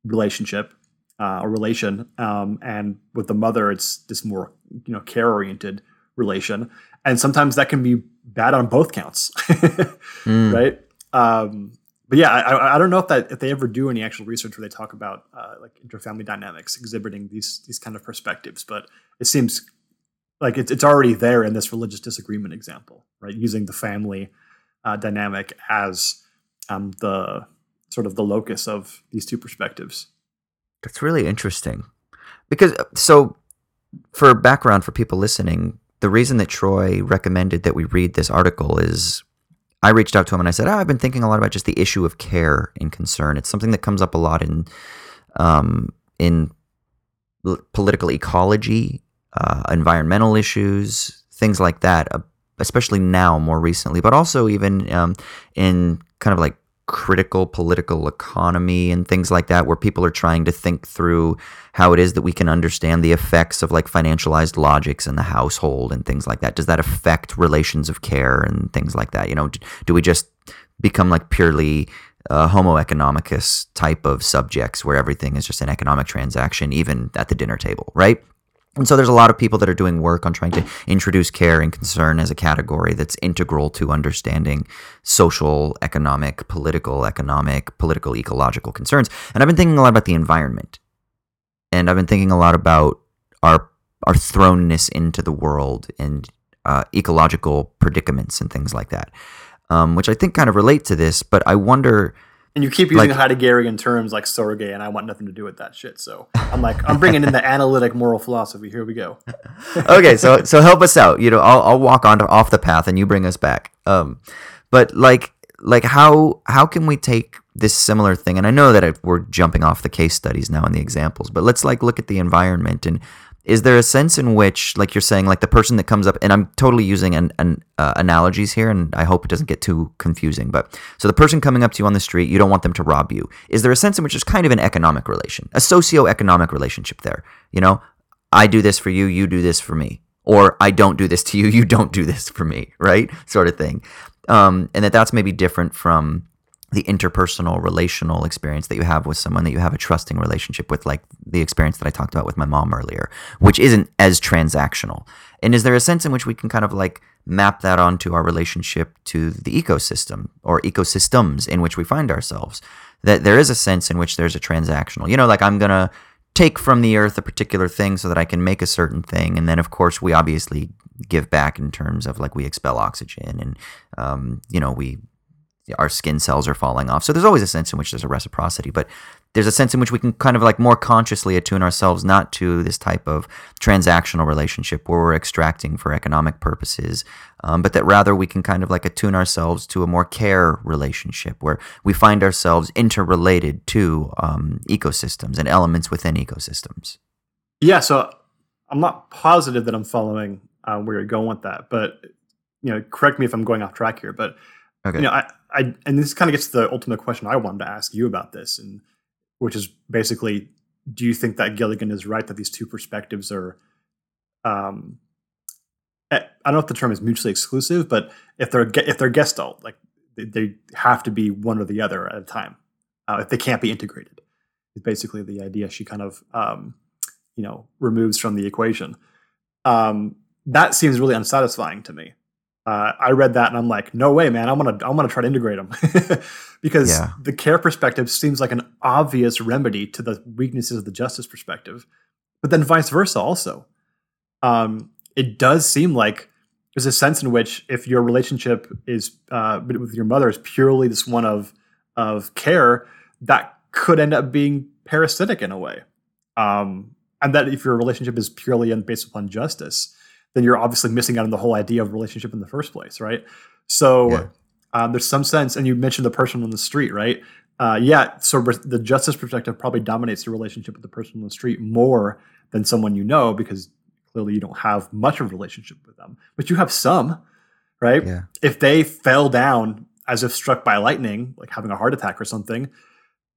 Speaker 1: relationship uh, or relation. Um, and with the mother, it's this more, you know, care oriented relation. And sometimes that can be bad on both counts, mm. right? Um, but yeah, I, I don't know if that if they ever do any actual research where they talk about uh, like interfamily dynamics exhibiting these these kind of perspectives, but it seems like it's it's already there in this religious disagreement example, right? Using the family uh, dynamic as um, the sort of the locus of these two perspectives.
Speaker 2: That's really interesting, because uh, so for background for people listening, the reason that Troy recommended that we read this article is I reached out to him and I said, oh, I've been thinking a lot about just the issue of care and concern. It's something that comes up a lot in um, in political ecology, uh, environmental issues, things like that. Uh, especially now, more recently, but also even um, in kind of like critical political economy and things like that, where people are trying to think through how it is that we can understand the effects of like financialized logics in the household and things like that. Does that affect relations of care and things like that? You know, do we just become like purely uh, homo economicus type of subjects where everything is just an economic transaction, even at the dinner table, right? And so there's a lot of people that are doing work on trying to introduce care and concern as a category that's integral to understanding social, economic, political, economic, political, ecological concerns. And I've been thinking a lot about the environment. And I've been thinking a lot about our our thrownness into the world and uh, ecological predicaments and things like that. um, which I think kind of relate to this. But I wonder.
Speaker 1: And you keep using like, Heideggerian terms like surrogate, and I want nothing to do with that shit. So I'm like, I'm bringing in the analytic moral philosophy. Here we go.
Speaker 2: okay, so so help us out. You know, I'll I'll walk on to, off the path, and you bring us back. Um, but like like how how can we take this similar thing and i know that we're jumping off the case studies now and the examples but let's like look at the environment and is there a sense in which like you're saying like the person that comes up and i'm totally using an, an uh, analogies here and i hope it doesn't get too confusing but so the person coming up to you on the street you don't want them to rob you. Is there a sense in which there's kind of an economic relation a socio-economic relationship there? You know i do this for you you do this for me. Or i don't do this to you you don't do this for me right? Sort of thing. Um, and that that's maybe different from the interpersonal relational experience that you have with someone that you have a trusting relationship with like the experience that I talked about with my mom earlier which isn't as transactional. And is there a sense in which we can kind of like map that onto our relationship to the ecosystem or ecosystems in which we find ourselves? That there is a sense in which there's a transactional you know like I'm going to take from the earth a particular thing so that I can make a certain thing. And then of course we obviously give back in terms of like we expel oxygen and um, you know we our skin cells are falling off. So there's always a sense in which there's a reciprocity, but there's a sense in which we can kind of like more consciously attune ourselves not to this type of transactional relationship where we're extracting for economic purposes, um, but that rather we can kind of like attune ourselves to a more care relationship where we find ourselves interrelated to um, ecosystems and elements within ecosystems.
Speaker 1: Yeah, so I'm not positive that I'm following uh, where you're going with that. But you know, correct me if I'm going off track here. But okay. you know, I, I and this kind of gets to the ultimate question I wanted to ask you about this, and which is basically, do you think that Gilligan is right that these two perspectives are, um, eh, I don't know if the term is mutually exclusive, but if they're if they're gestalt, like they, they have to be one or the other at a time. Uh, if they can't be integrated, is basically the idea she kind of um, you know removes from the equation. Um, that seems really unsatisfying to me. Uh, I read that and I'm like, no way, man. I'm gonna I'm gonna try to integrate them because yeah. the care perspective seems like an obvious remedy to the weaknesses of the justice perspective, but then vice versa also. Um, it does seem like there's a sense in which if your relationship is uh, with your mother is purely this one of of care, that could end up being parasitic in a way, um, and that if your relationship is purely based upon justice then you're obviously missing out on the whole idea of relationship in the first place, right? So yeah. um, there's some sense, and you mentioned the person on the street, right? Uh, yeah, so the justice perspective probably dominates the relationship with the person on the street more than someone you know because clearly you don't have much of a relationship with them, but you have some, right? Yeah. If they fell down as if struck by lightning, like having a heart attack or something,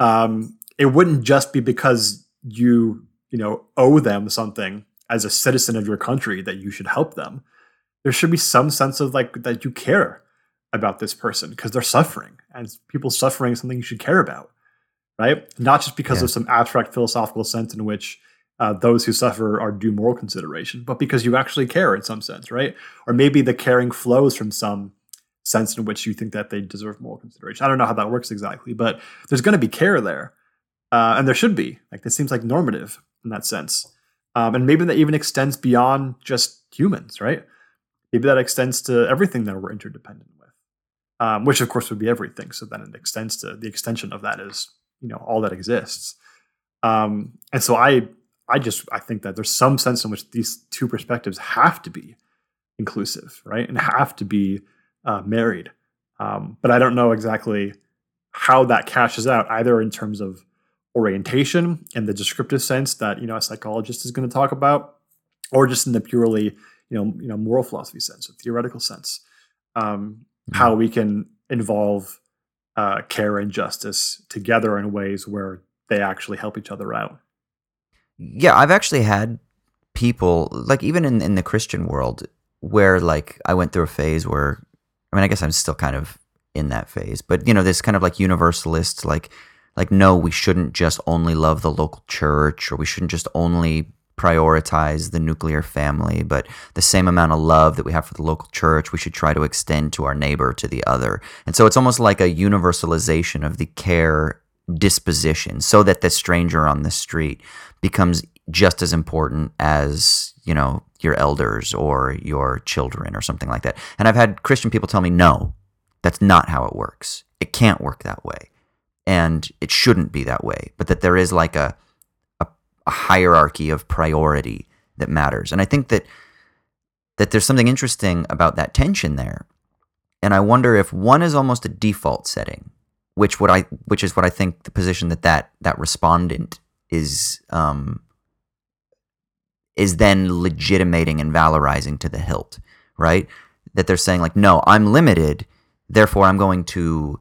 Speaker 1: um, it wouldn't just be because you you know owe them something as a citizen of your country that you should help them. There should be some sense of like that you care about this person because they're suffering and people suffering is something you should care about, right? Not just because yeah. of some abstract philosophical sense in which uh, those who suffer are due moral consideration, but because you actually care in some sense, right? Or maybe the caring flows from some sense in which you think that they deserve moral consideration. I don't know how that works exactly, but there's going to be care there, uh, and there should be. Like this seems like normative in that sense. Um, and maybe that even extends beyond just humans, right? Maybe that extends to everything that we're interdependent with, um, which of course would be everything. So then it extends to the extension of that is you know all that exists. Um, and so I I just I think that there's some sense in which these two perspectives have to be inclusive, right, and have to be uh, married. Um, but I don't know exactly how that cashes out either in terms of orientation in the descriptive sense that you know a psychologist is going to talk about, or just in the purely you know you know moral philosophy sense, or theoretical sense, um, mm-hmm. how we can involve uh, care and justice together in ways where they actually help each other out.
Speaker 2: Yeah, I've actually had people like even in in the Christian world where like I went through a phase where I mean I guess I'm still kind of in that phase, but you know this kind of like universalist like like no we shouldn't just only love the local church or we shouldn't just only prioritize the nuclear family but the same amount of love that we have for the local church we should try to extend to our neighbor to the other and so it's almost like a universalization of the care disposition so that the stranger on the street becomes just as important as you know your elders or your children or something like that and i've had christian people tell me no That's not how it works. It can't work that way. And it shouldn't be that way. But that there is like a, a, a hierarchy of priority that matters. And I think that that there's something interesting about that tension there. And I wonder if one is almost a default setting, which what I which is what I think the position that that that respondent is um, is then legitimating and valorizing to the hilt, right? That they're saying like, no, I'm limited, therefore I'm going to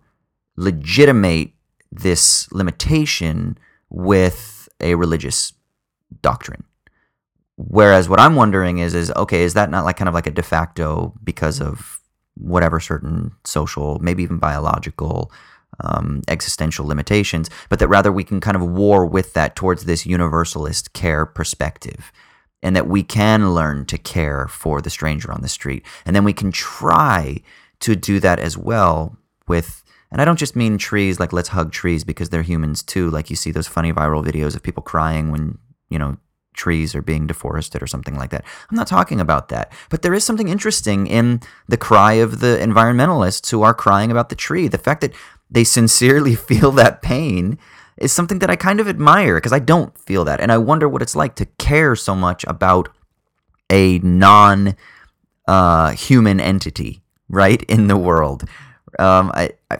Speaker 2: legitimate this limitation with a religious doctrine. Whereas what I'm wondering is, is okay, is that not like kind of like a de facto because of whatever certain social, maybe even biological, um, existential limitations, but that rather we can kind of war with that towards this universalist care perspective. And that we can learn to care for the stranger on the street. And then we can try to do that as well with and I don't just mean trees like let's hug trees because they're humans too. Like you see those funny viral videos of people crying when, you know, trees are being deforested or something like that. I'm not talking about that. But there is something interesting in the cry of the environmentalists who are crying about the tree. The fact that they sincerely feel that pain is something that I kind of admire because I don't feel that. And I wonder what it's like to care so much about a non uh, human entity, right, in the world. Um, I, I,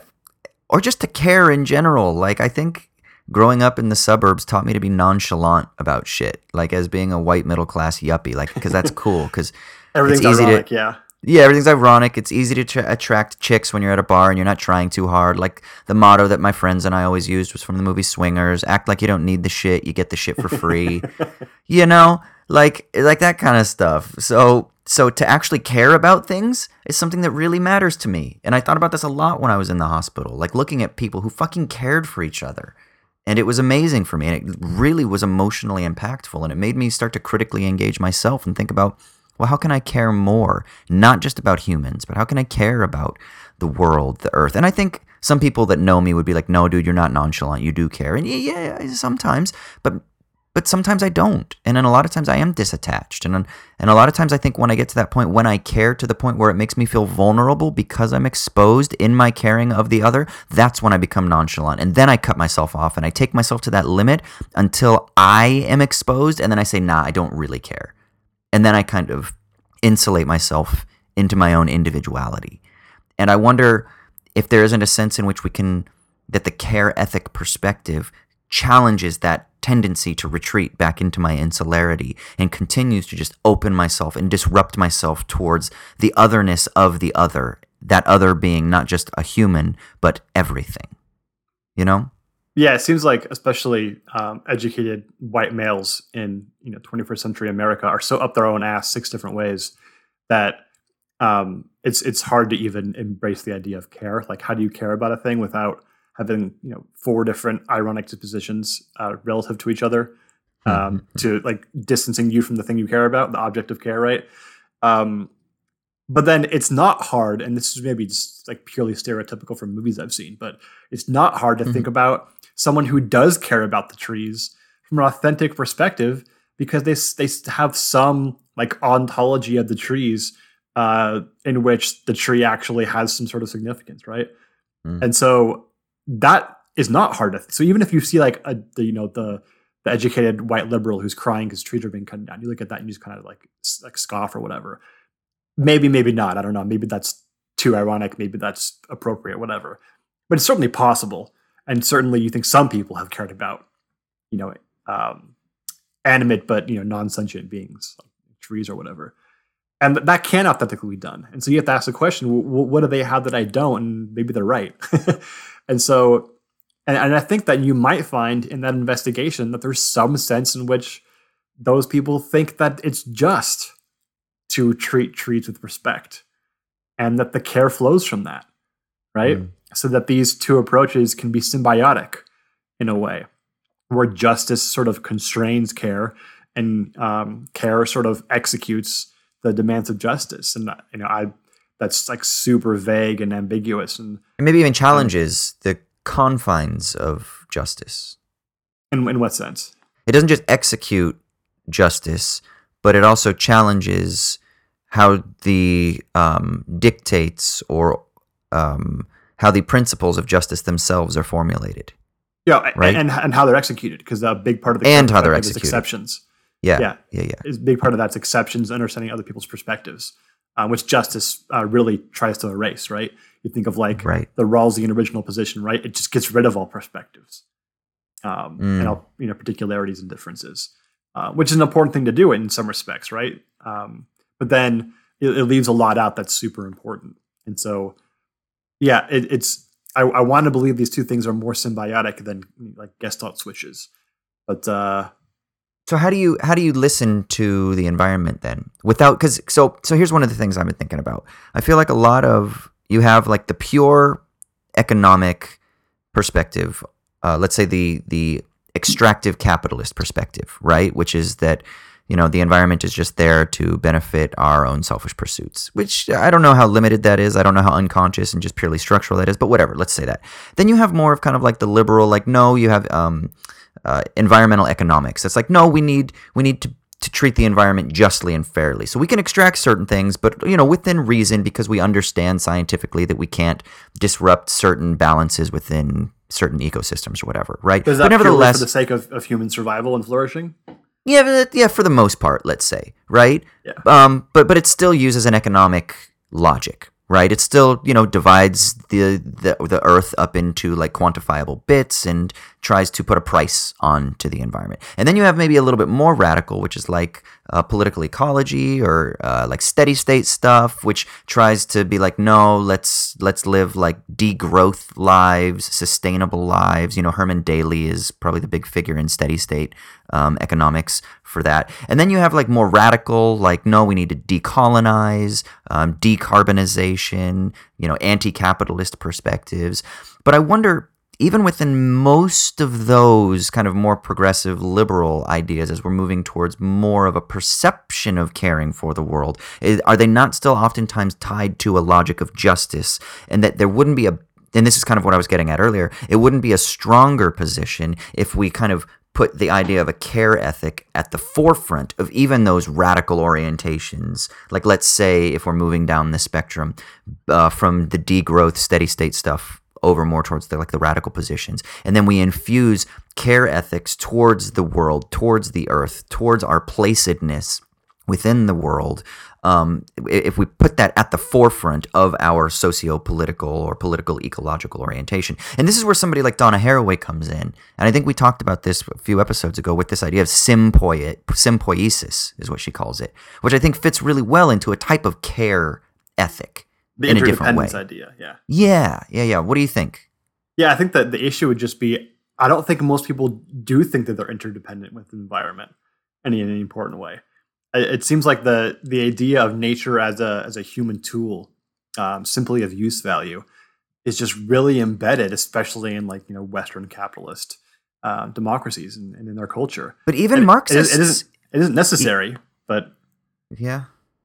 Speaker 2: or just to care in general. Like, I think growing up in the suburbs taught me to be nonchalant about shit, like as being a white middle class yuppie, like because that's cool. Because
Speaker 1: everything's
Speaker 2: easy
Speaker 1: ironic,
Speaker 2: to,
Speaker 1: yeah.
Speaker 2: Yeah, everything's ironic. It's easy to tra- attract chicks when you're at a bar and you're not trying too hard. Like the motto that my friends and I always used was from the movie Swingers: "Act like you don't need the shit, you get the shit for free." you know, like like that kind of stuff. So so to actually care about things is something that really matters to me. And I thought about this a lot when I was in the hospital, like looking at people who fucking cared for each other. And it was amazing for me and it really was emotionally impactful and it made me start to critically engage myself and think about well how can i care more? Not just about humans but how can i care about the world the earth? And i think some people that know me would be like no dude you're not nonchalant. You do care. And yeah, yeah sometimes. But but sometimes I don't. And then a lot of times I am disattached. And and a lot of times I think when I get to that point when I care to the point where it makes me feel vulnerable because I'm exposed in my caring of the other, that's when I become nonchalant. And then I cut myself off and I take myself to that limit until I am exposed and then I say, "Nah, I don't really care." And then I kind of insulate myself into my own individuality. And I wonder if there isn't a sense in which we can that the care ethic perspective challenges that tendency to retreat back into my insularity and continues to just open myself and disrupt myself towards the otherness of the other, that other being not just a human, but everything. You know?
Speaker 1: Yeah, it seems like especially um, educated white males in you know 21st century America are so up their own ass six different ways that um, it's it's hard to even embrace the idea of care. Like, how do you care about a thing without having you know four different ironic dispositions uh, relative to each other um, mm-hmm. to like distancing you from the thing you care about, the object of care, right? Um, but then it's not hard, and this is maybe just like purely stereotypical from movies I've seen, but it's not hard to mm-hmm. think about someone who does care about the trees from an authentic perspective because they they have some like ontology of the trees uh, in which the tree actually has some sort of significance, right? Mm. And so that is not hard to. Th- so even if you see like a the, you know the the educated white liberal who's crying because trees are being cut down, you look at that and you just kind of like like scoff or whatever. Maybe, maybe not. I don't know. Maybe that's too ironic. Maybe that's appropriate. Whatever. But it's certainly possible, and certainly you think some people have cared about, you know, um, animate but you know non-sentient beings, like trees or whatever and that can authentically be done. And so you have to ask the question: What do they have that I don't? And maybe they're right. And so, and, and I think that you might find in that investigation that there's some sense in which those people think that it's just to treat trees with respect and that the care flows from that, right? Mm. So that these two approaches can be symbiotic in a way where justice sort of constrains care and um, care sort of executes the demands of justice. And, you know, I that's like super vague and ambiguous and,
Speaker 2: and maybe even challenges the confines of justice.
Speaker 1: In, in what sense?
Speaker 2: It doesn't just execute justice, but it also challenges how the um, dictates or um, how the principles of justice themselves are formulated.
Speaker 1: Yeah, right? and, and how they're executed, because a big part of the
Speaker 2: and how they're executed
Speaker 1: exceptions.
Speaker 2: Yeah, yeah, yeah, yeah.
Speaker 1: Is big part of that's exceptions, understanding other people's perspectives, uh, which justice uh, really tries to erase. Right? You think of like
Speaker 2: right.
Speaker 1: the Rawlsian original position, right? It just gets rid of all perspectives um, mm. and all you know particularities and differences, uh, which is an important thing to do in some respects, right? Um, but then it, it, leaves a lot out that's super important, and so yeah, it, it's I, I want to believe these two things are more symbiotic than like Gestalt switches, but uh,
Speaker 2: so how do you how do you listen to the environment then without because so so here's one of the things I've been thinking about. I feel like a lot of you have like the pure economic perspective. Uh, let's say the the extractive capitalist perspective, right? Which is that you know the environment is just there to benefit our own selfish pursuits which i don't know how limited that is i don't know how unconscious and just purely structural that is but whatever let's say that then you have more of kind of like the liberal like no you have um, uh, environmental economics it's like no we need we need to to treat the environment justly and fairly. So we can extract certain things, but you know, within reason because we understand scientifically that we can't disrupt certain balances within certain ecosystems or whatever, right?
Speaker 1: Is but nevertheless, for the sake of, of human survival and flourishing?
Speaker 2: Yeah, yeah, for the most part, let's say, right?
Speaker 1: Yeah.
Speaker 2: Um, but but it still uses an economic logic, right? It still, you know, divides the, the the Earth up into like quantifiable bits and tries to put a price on to the environment. And then you have maybe a little bit more radical, which is like uh, political ecology or uh, like steady state stuff, which tries to be like, no, let's let's live like degrowth lives, sustainable lives. You know, Herman Daly is probably the big figure in steady state um, economics for that. And then you have like more radical, like, no, we need to decolonize, um, decarbonization, you know, anti capitalist perspectives. But I wonder, even within most of those kind of more progressive liberal ideas, as we're moving towards more of a perception of caring for the world, are they not still oftentimes tied to a logic of justice and that there wouldn't be a and this is kind of what I was getting at earlier, it wouldn't be a stronger position if we kind of put the idea of a care ethic at the forefront of even those radical orientations. Like, let's say, if we're moving down the spectrum uh, from the degrowth, steady state stuff over more towards the like the radical positions, and then we infuse care ethics towards the world, towards the earth, towards our placedness within the world, um, if we put that at the forefront of our socio-political or political ecological orientation. And this is where somebody like Donna Haraway comes in. And I think we talked about this a few episodes ago with this idea of sympoiesis is what she calls it, which I think fits really well into a type of care ethic
Speaker 1: the
Speaker 2: in
Speaker 1: a
Speaker 2: different way.
Speaker 1: idea, yeah.
Speaker 2: Yeah, yeah, yeah. What do you think?
Speaker 1: Yeah, I think that the issue would just be I don't think most people do think that they're interdependent with the environment in any important way it seems like the the idea of nature as a as a human tool, um, simply of use value, is just really embedded, especially in like you know Western capitalist uh, democracies and, and, in their culture.
Speaker 2: But even Marxists,
Speaker 1: it, it, isn't, it isn't necessary. but
Speaker 2: yeah,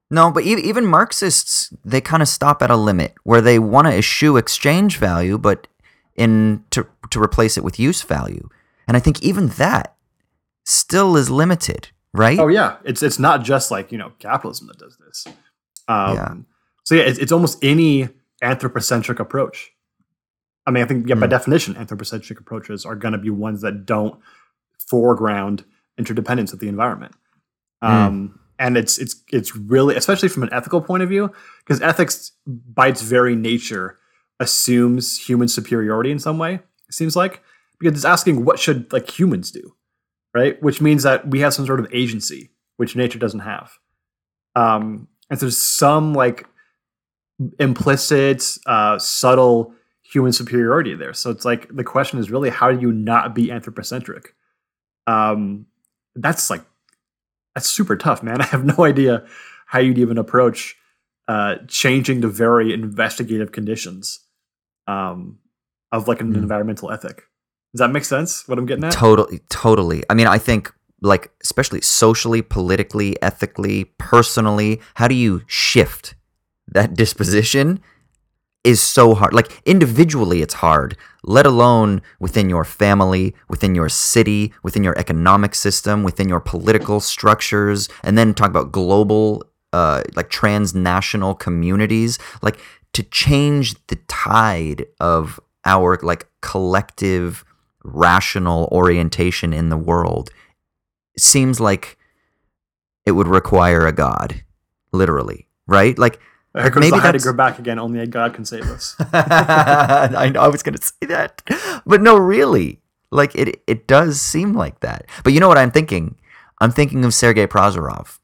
Speaker 2: no, but even Marxists, they kind of stop at a limit where they want to eschew exchange value, but in to to replace it with use value. And I think even that still is limited right?
Speaker 1: Oh yeah, it's it's not just like you know capitalism that does this. Um, yeah. So yeah, it's, it's almost any anthropocentric approach. I mean, I think yeah, by mm. definition, anthropocentric approaches are going to be ones that don't foreground interdependence with the environment. Mm. Um, and it's it's it's really, especially from an ethical point of view, because ethics, by its very nature, assumes human superiority in some way. It seems like because it's asking what should like humans do right? Which means that we have some sort of agency, which nature doesn't have. Um, and so there's some like implicit, uh, subtle human superiority there. So it's like the question is really how do you not be anthropocentric? Um, that's like that's super tough, man. I have no idea how you'd even approach uh, changing the very investigative conditions um, of like an mm. environmental ethic. Does that make sense? What I'm getting at?
Speaker 2: Totally, totally. I mean, I think like especially socially, politically, ethically, personally, how do you shift that disposition? Is so hard. Like individually, it's hard, let alone within your family, within your city, within your economic system, within your political structures, and then talk about global, uh, like transnational communities. Like to change the tide of our like collective rational orientation in the world seems like it would require a god, literally, right? Like
Speaker 1: Here comes maybe the Heidegger back again. Only a god can save us.
Speaker 2: I know I was going to say that, but no, really, like it. It does seem like that. But you know what I'm thinking? I'm thinking of Sergei Prozorov.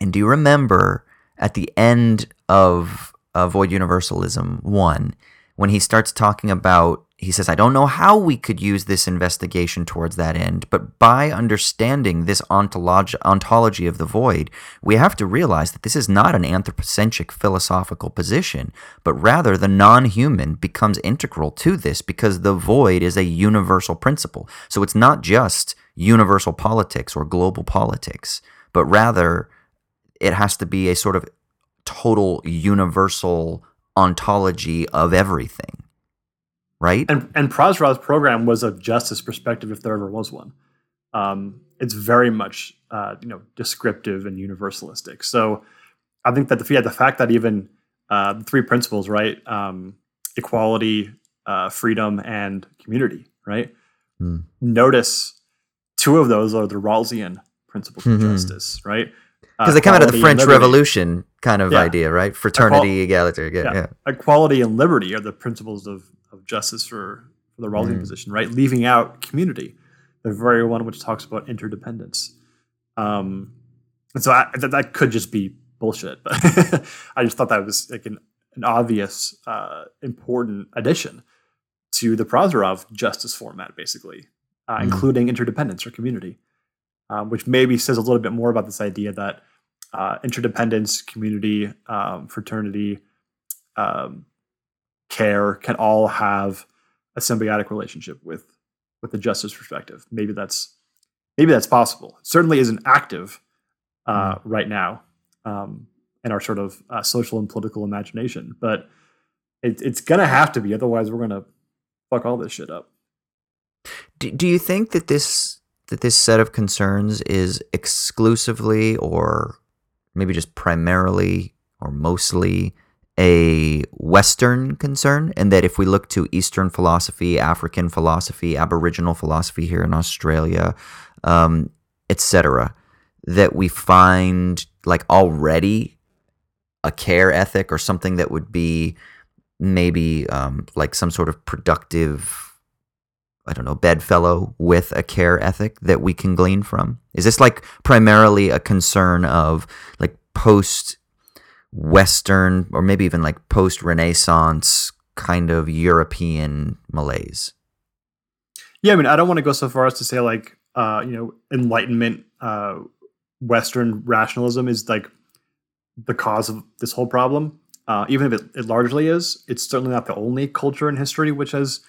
Speaker 2: And do you remember at the end of uh, Void Universalism one when he starts talking about he says, I don't know how we could use this investigation towards that end, but by understanding this ontolog- ontology of the void, we have to realize that this is not an anthropocentric philosophical position, but rather the non human becomes integral to this because the void is a universal principle. So it's not just universal politics or global politics, but rather it has to be a sort of total universal ontology of everything right?
Speaker 1: And and Prozorov's program was a justice perspective, if there ever was one. Um, it's very much uh, you know descriptive and universalistic. So I think that the yeah, the fact that even uh, the three principles, right, um, equality, uh, freedom, and community, right. Mm. Notice two of those are the Rawlsian principles mm-hmm. of justice, right?
Speaker 2: Because uh, they come out of the French Revolution kind of yeah. idea, right? Fraternity, Equal- equality, yeah. yeah.
Speaker 1: Equality and liberty are the principles of of justice for, for the Rawlsian mm. position, right? Leaving out community, the very one which talks about interdependence. Um, and so I, that, that could just be bullshit, but I just thought that was like an, an obvious, uh, important addition to the Prozorov justice format, basically, uh, mm. including interdependence or community, um, which maybe says a little bit more about this idea that uh, interdependence, community, um, fraternity, um, care can all have a symbiotic relationship with with the justice perspective. Maybe that's maybe that's possible. It certainly isn't active uh, mm. right now um, in our sort of uh, social and political imagination, but it, it's gonna have to be. Otherwise, we're gonna fuck all this shit up.
Speaker 2: Do, do you think that this that this set of concerns is exclusively or maybe just primarily or mostly a Western concern, and that if we look to Eastern philosophy, African philosophy, Aboriginal philosophy here in Australia, um, etc., that we find like already a care ethic or something that would be maybe um, like some sort of productive, I don't know, bedfellow with a care ethic that we can glean from? Is this like primarily a concern of like post Western or maybe even like post Renaissance kind of European malaise.
Speaker 1: Yeah, I mean, I don't want to go so far as to say like, uh, you know, Enlightenment, uh, Western rationalism is like the cause of this whole problem. Uh, even if it, it, largely is, it's certainly not the only culture in history which has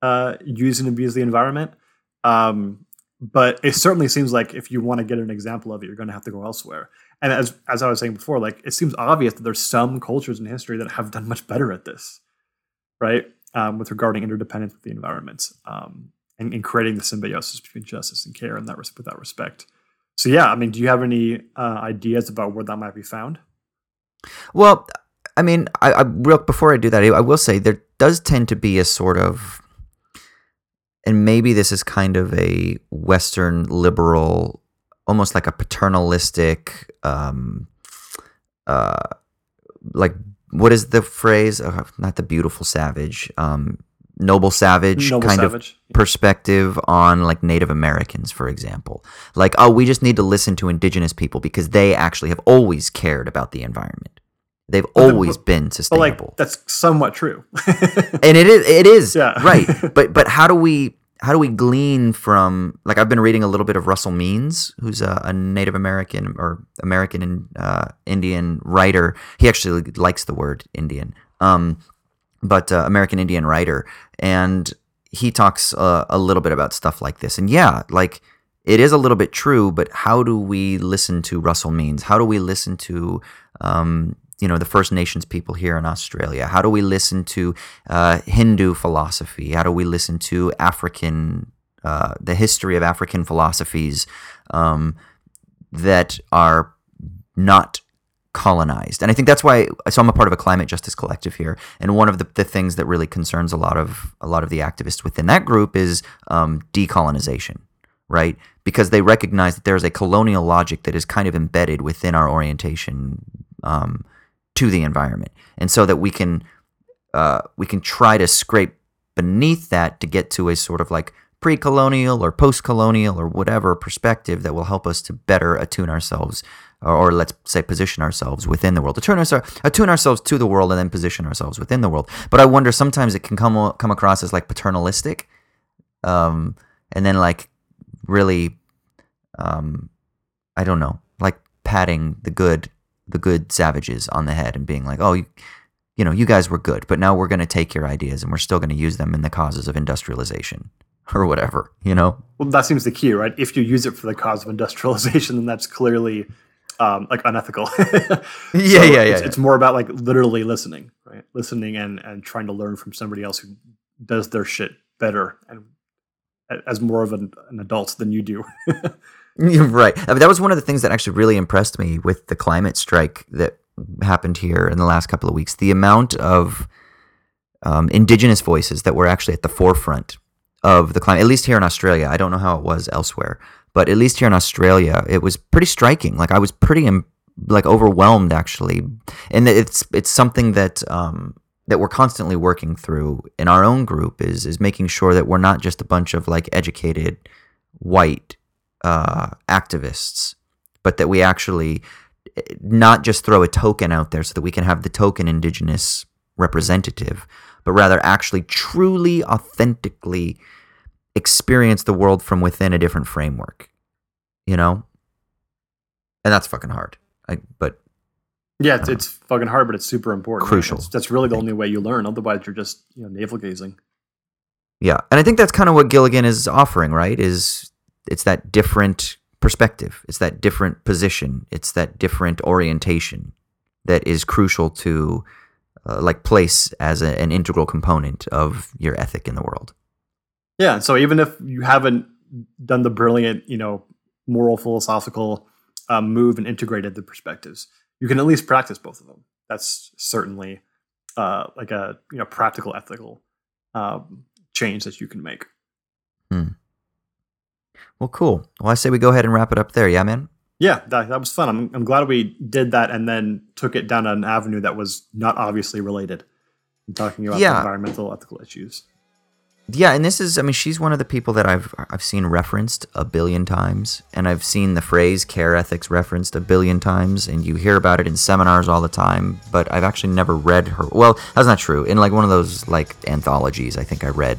Speaker 1: uh, used and abused the environment. Um, but it certainly seems like if you want to get an example of it, you're going to have to go elsewhere and as as I was saying before, like it seems obvious that there's some cultures in history that have done much better at this, right? Um, with regarding interdependence with the environment um, and, and, creating the symbiosis between justice and care in that with that respect. So yeah, I mean, do you have any uh, ideas about where that might be found?
Speaker 2: Well, I mean, I, I real before I do that, I will say there does tend to be a sort of, and maybe this is kind of a Western liberal almost like a paternalistic, um, uh, like what is the phrase? Uh, not the beautiful savage, um, noble savage noble kind savage. of perspective on like Native Americans, for example. Like, oh, we just need to listen to indigenous people because they actually have always cared about the environment. They've but always the, been sustainable.
Speaker 1: Like, that's somewhat true.
Speaker 2: and it is it is yeah. right. But but how do we how do we glean from like I've been reading a little bit of Russell Means, who's a, a Native American or American and uh, Indian writer. He actually likes the word Indian, um, but uh, American Indian writer, and he talks uh, a little bit about stuff like this. And yeah, like it is a little bit true, but how do we listen to Russell Means? How do we listen to um, you know the First Nations people here in Australia? How do we listen to uh, Hindu philosophy? How do we listen to African uh, the history of African philosophies um, that are not colonized. And I think that's why so I'm a part of a climate justice collective here. And one of the, the things that really concerns a lot of a lot of the activists within that group is um, decolonization, right? Because they recognize that there's a colonial logic that is kind of embedded within our orientation um, to the environment, and so that we can uh, we can try to scrape beneath that to get to a sort of like pre-colonial or post-colonial or whatever perspective that will help us to better attune ourselves or, or, let's say position ourselves within the world. Attune, ourselves, attune ourselves to the world and then position ourselves within the world. But i wonder sometimes it can come come across as like paternalistic um, and then like really um, i don't know like patting the good the good savages on the head and being like oh you, you know you guys were good but now we're going to take your ideas and we're still going to use them in the causes of industrialization or whatever, you know?
Speaker 1: Well, that seems the key, right? If you use it for the cause of industrialization, then that's clearly um, like unethical.
Speaker 2: yeah, yeah, yeah
Speaker 1: it's,
Speaker 2: yeah.
Speaker 1: it's, more about like literally listening, right? Listening and and trying to learn from somebody else who does their shit better and as more of an, an adult than you do.
Speaker 2: right. I mean, that was one of the things that actually really impressed me with the climate strike that happened here in the last couple of weeks. The amount of um, indigenous voices that were actually at the forefront of the climate, at least here in Australia. I don't know how it was elsewhere, but at least here in Australia, it was pretty striking. Like I was pretty like overwhelmed actually, and it's it's something that um, that we're constantly working through in our own group is is making sure that we're not just a bunch of like educated white uh, activists, but that we actually not just throw a token out there so that we can have the token indigenous representative, but rather actually truly, authentically experience the world from within a different framework, you know? And that's fucking hard. I, but
Speaker 1: yeah, it's, it's fucking hard, but it's super important.
Speaker 2: Crucial.
Speaker 1: That's, that's really the only way you learn. Otherwise, you're just you know navel gazing.
Speaker 2: Yeah, and I think that's kind of what Gilligan is offering, right? Is it's that different perspective, it's that different position, it's that different orientation that is crucial to uh, like place as a, an integral component of your ethic in the world.
Speaker 1: Yeah, so even if you haven't done the brilliant, you know, moral philosophical um, move and integrated the perspectives, you can at least practice both of them. That's certainly uh, like a you know practical ethical um, change that you can make.
Speaker 2: Hmm. Well, cool. Well, I say we go ahead and wrap it up there. Yeah, man.
Speaker 1: Yeah, that, that was fun. I'm, I'm glad we did that and then took it down an avenue that was not obviously related. I'm talking about yeah. environmental ethical issues.
Speaker 2: Yeah, and this is I mean she's one of the people that I've I've seen referenced a billion times and I've seen the phrase care ethics referenced a billion times and you hear about it in seminars all the time, but I've actually never read her. Well, that's not true. In like one of those like anthologies, I think I read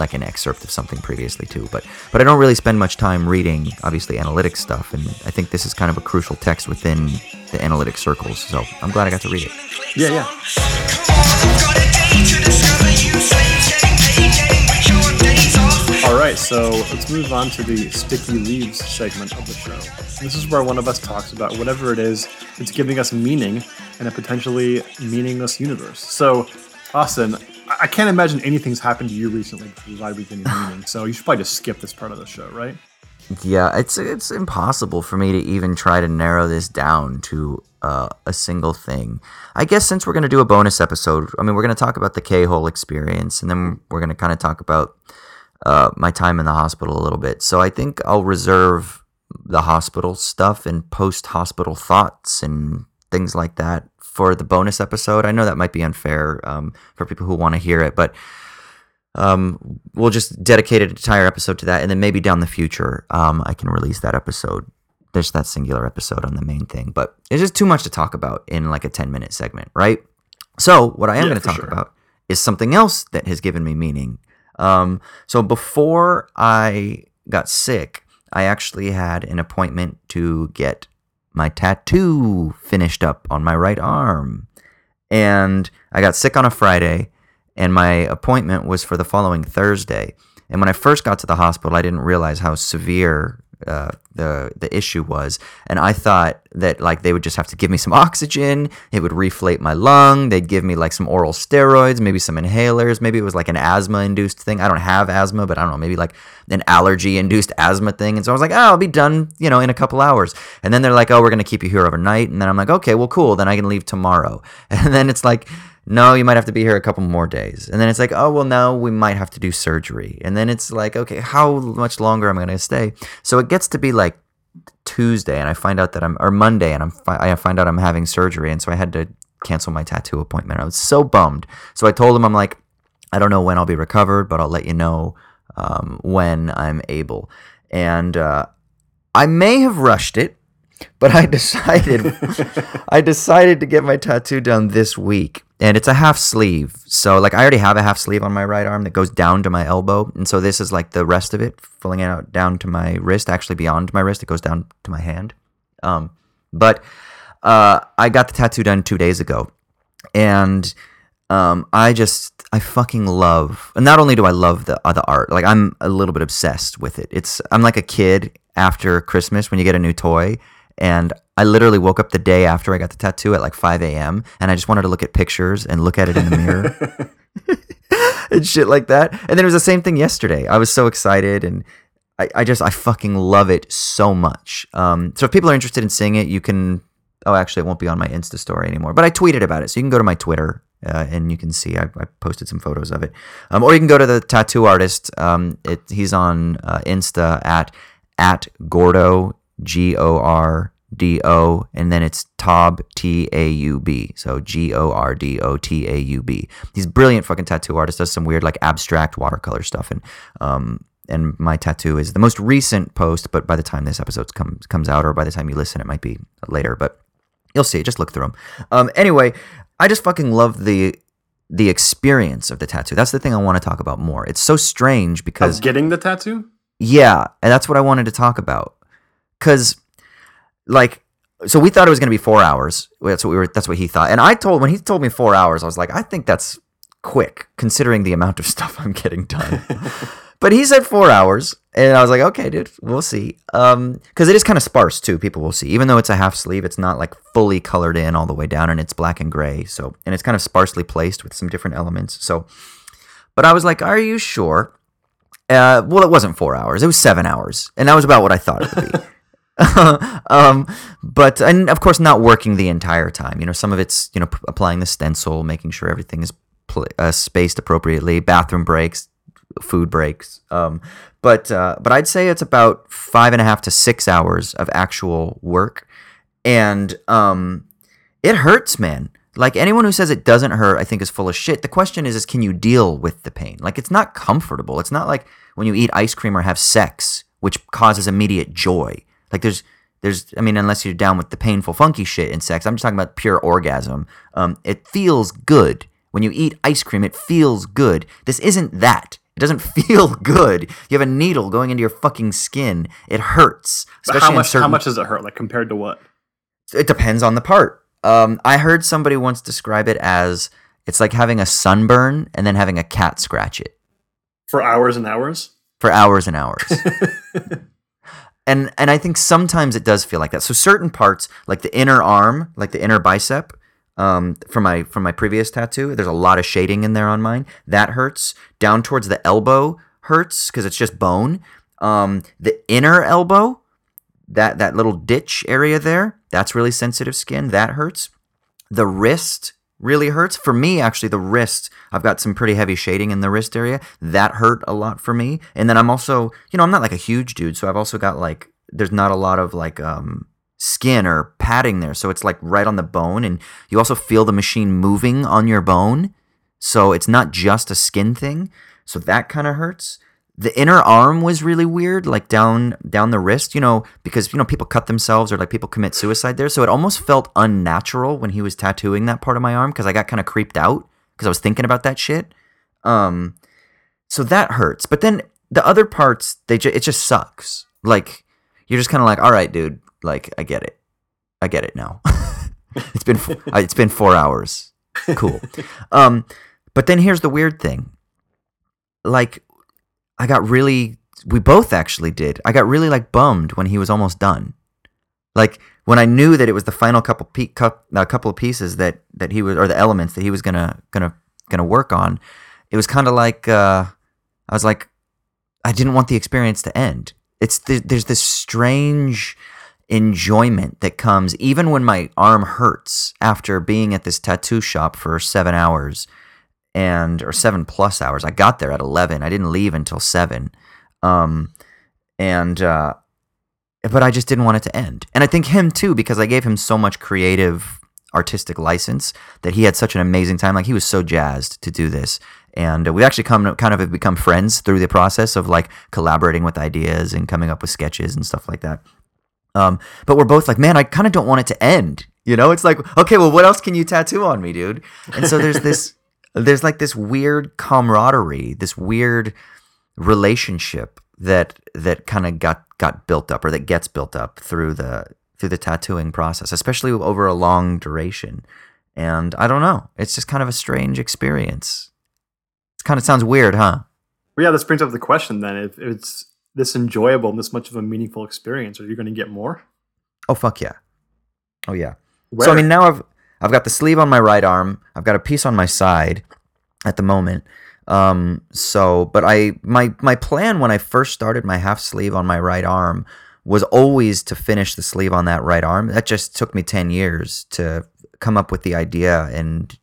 Speaker 2: like an excerpt of something previously too. But but I don't really spend much time reading obviously analytic stuff, and I think this is kind of a crucial text within the analytic circles. So I'm glad I got to read it.
Speaker 1: Yeah, yeah. All right, so let's move on to the sticky leaves segment of the show. This is where one of us talks about whatever it is that's giving us meaning in a potentially meaningless universe. So, Austin, I can't imagine anything's happened to you recently with any meaning. So you should probably just skip this part of the show, right?
Speaker 2: Yeah, it's it's impossible for me to even try to narrow this down to uh, a single thing. I guess since we're going to do a bonus episode, I mean, we're going to talk about the K hole experience, and then we're going to kind of talk about uh, my time in the hospital a little bit. So I think I'll reserve the hospital stuff and post hospital thoughts and things like that for the bonus episode. I know that might be unfair um, for people who want to hear it, but um, we'll just dedicate an entire episode to that, and then maybe down the future, um, I can release that episode. There's that singular episode on the main thing, but it's just too much to talk about in like a 10 minute segment, right? So, what I am yeah, going to talk sure. about is something else that has given me meaning. Um, so, before I got sick, I actually had an appointment to get my tattoo finished up on my right arm. And I got sick on a Friday, and my appointment was for the following Thursday. And when I first got to the hospital, I didn't realize how severe uh, the the issue was, and I thought that like they would just have to give me some oxygen, it would reflate my lung, they'd give me like some oral steroids, maybe some inhalers, maybe it was like an asthma induced thing. I don't have asthma, but I don't know, maybe like an allergy induced asthma thing. And so I was like, oh, I'll be done, you know, in a couple hours. And then they're like, oh, we're gonna keep you here overnight, and then I'm like, okay, well, cool, then I can leave tomorrow. And then it's like no, you might have to be here a couple more days. And then it's like, oh, well, no, we might have to do surgery. And then it's like, okay, how much longer am I going to stay? So it gets to be like Tuesday, and I find out that I'm, or Monday, and I'm, I find out I'm having surgery. And so I had to cancel my tattoo appointment. I was so bummed. So I told him, I'm like, I don't know when I'll be recovered, but I'll let you know um, when I'm able. And uh, I may have rushed it but I decided I decided to get my tattoo done this week. And it's a half sleeve. So like I already have a half sleeve on my right arm that goes down to my elbow. And so this is like the rest of it, filling out down to my wrist, actually beyond my wrist. It goes down to my hand. Um, but uh, I got the tattoo done two days ago. And um, I just I fucking love. And not only do I love the uh, the art, like I'm a little bit obsessed with it. It's I'm like a kid after Christmas when you get a new toy and I literally woke up the day after I got the tattoo at like 5 a.m. and I just wanted to look at pictures and look at it in the mirror and shit like that. And then it was the same thing yesterday. I was so excited and I, I just, I fucking love it so much. Um, so if people are interested in seeing it, you can, oh, actually, it won't be on my Insta story anymore, but I tweeted about it. So you can go to my Twitter uh, and you can see I, I, posted some photos of it. Um, or you can go to the tattoo artist. Um, it, he's on uh, Insta at at Gordo G O R D O, and then it's Taub T A U B. So G O R D O T A U B. He's brilliant fucking tattoo artist. Does some weird like abstract watercolor stuff, and um, and my tattoo is the most recent post. But by the time this episode comes comes out, or by the time you listen, it might be later. But you'll see. Just look through them. Um, anyway, I just fucking love the the experience of the tattoo. That's the thing I want to talk about more. It's so strange because
Speaker 1: of getting the tattoo.
Speaker 2: Yeah, and that's what I wanted to talk about because like so we thought it was going to be four hours. That's what we were. That's what he thought. And I told when he told me four hours, I was like, I think that's quick considering the amount of stuff I'm getting done. but he said four hours, and I was like, okay, dude, we'll see. Um, because it is kind of sparse too. People will see, even though it's a half sleeve, it's not like fully colored in all the way down, and it's black and gray. So, and it's kind of sparsely placed with some different elements. So, but I was like, are you sure? Uh, well, it wasn't four hours. It was seven hours, and that was about what I thought it would be. um, but and of course, not working the entire time. You know, some of it's you know p- applying the stencil, making sure everything is pl- uh, spaced appropriately, bathroom breaks, food breaks. Um, but uh, but I'd say it's about five and a half to six hours of actual work, and um, it hurts, man. Like anyone who says it doesn't hurt, I think is full of shit. The question is, is can you deal with the pain? Like it's not comfortable. It's not like when you eat ice cream or have sex, which causes immediate joy. Like there's there's I mean, unless you're down with the painful, funky shit in sex, I'm just talking about pure orgasm. Um, it feels good when you eat ice cream. It feels good. This isn't that. It doesn't feel good. You have a needle going into your fucking skin. It hurts.
Speaker 1: Especially how much? Certain, how much does it hurt? Like compared to what?
Speaker 2: It depends on the part. Um, I heard somebody once describe it as it's like having a sunburn and then having a cat scratch it
Speaker 1: for hours and hours.
Speaker 2: For hours and hours. and and I think sometimes it does feel like that. So certain parts, like the inner arm, like the inner bicep, um, from my from my previous tattoo, there's a lot of shading in there on mine. That hurts. Down towards the elbow hurts because it's just bone. Um, the inner elbow, that that little ditch area there, that's really sensitive skin. That hurts. The wrist really hurts. For me, actually, the wrist, I've got some pretty heavy shading in the wrist area. That hurt a lot for me. And then I'm also, you know, I'm not like a huge dude, so I've also got like, there's not a lot of like um, skin or padding there. So it's like right on the bone. And you also feel the machine moving on your bone. So it's not just a skin thing. So that kind of hurts the inner arm was really weird like down down the wrist you know because you know people cut themselves or like people commit suicide there. So it almost felt unnatural when he was tattooing that part of my arm because i got kind of creeped out because i was thinking about that shit. Um so that hurts. But then the other parts they ju- it just sucks. Like you're just kind of like all right dude like i get it. I get it now. It's been it's been 4 hours. Cool. Um but then here's the weird thing. Like I got really we both actually did. I got really like bummed when he was almost done. Like when I knew that it was the final couple pe- cup, uh, couple of pieces that that he was or the elements that he was gonna gonna gonna work on, it was kind of like uh, I was like, I didn't want the experience to end. It's th- there's this strange enjoyment that comes even when my arm hurts after being at this tattoo shop for seven hours and or seven plus hours. I got there at eleven. I didn't leave until seven, um, and uh, but I just didn't want it to end. And I think him too because I gave him so much creative artistic license that he had such an amazing time. Like he was so jazzed to do this. And we actually come kind of have become friends through the process of like collaborating with ideas and coming up with sketches and stuff like that. Um, but we're both like, man, I kind of don't want it to end. You know, it's like, okay, well, what else can you tattoo on me, dude? And so there's this, there's like this weird camaraderie, this weird relationship that that kind of got got built up or that gets built up through the through the tattooing process, especially over a long duration. And I don't know, it's just kind of a strange experience. It kind of sounds weird, huh?
Speaker 1: Well, yeah, this brings up the question then: if it's this enjoyable and this much of a meaningful experience, are you going to get more?
Speaker 2: Oh fuck yeah! Oh yeah. Where? So I mean, now I've I've got the sleeve on my right arm. I've got a piece on my side at the moment. Um, so, but I my my plan when I first started my half sleeve on my right arm was always to finish the sleeve on that right arm. That just took me ten years to come up with the idea and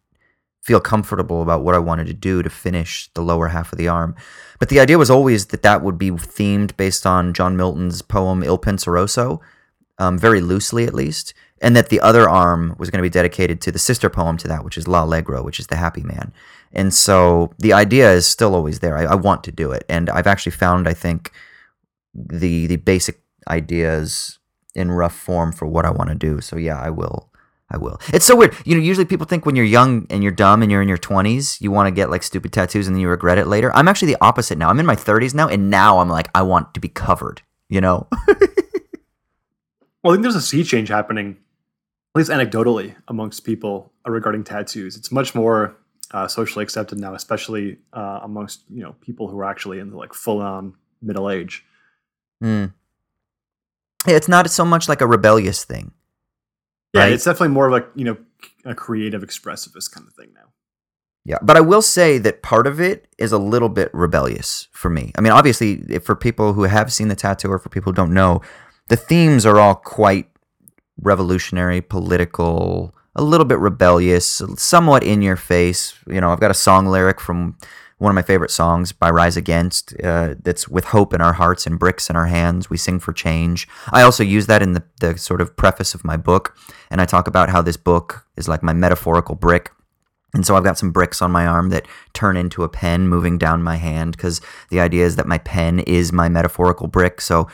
Speaker 2: feel comfortable about what I wanted to do to finish the lower half of the arm. But the idea was always that that would be themed based on John Milton's poem Il Penseroso, um, very loosely at least and that the other arm was going to be dedicated to the sister poem to that, which is L'Allegro, which is the happy man. And so the idea is still always there. I, I, want to do it, and I've actually found, I think, the the basic ideas in rough form for what I want to do. So yeah, I will. I will. It's so weird. You know, usually people think when you're young and you're dumb and you're in your 20s, you want to get like stupid tattoos and then you regret it later. I'm actually the opposite now. I'm in my 30s now, and now I'm like, I want to be covered. You know.
Speaker 1: well, I think there's a sea change happening least anecdotally amongst people regarding tattoos. It's much more uh, socially accepted now, especially uh, amongst you know people who are actually in the like full on middle age.
Speaker 2: Mm. Yeah, it's not so much like a rebellious thing.
Speaker 1: Yeah, right? it's definitely more of like you know a creative, expressivist kind of thing now.
Speaker 2: Yeah, but I will say that part of it is a little bit rebellious for me. I mean, obviously, for people who have seen the tattoo or for people who don't know, the themes are all quite revolutionary, political, a little bit rebellious, somewhat in your face. You know, I've got a song lyric from one of my favorite songs by Rise Against uh, that's with hope in our hearts and bricks in our hands. We sing for change. I also use that in the, the sort of preface of my book. And I talk about how this book is like my metaphorical brick. And so I've got some bricks on my arm that turn into a pen moving down my hand because the idea is that my pen is my metaphorical brick. So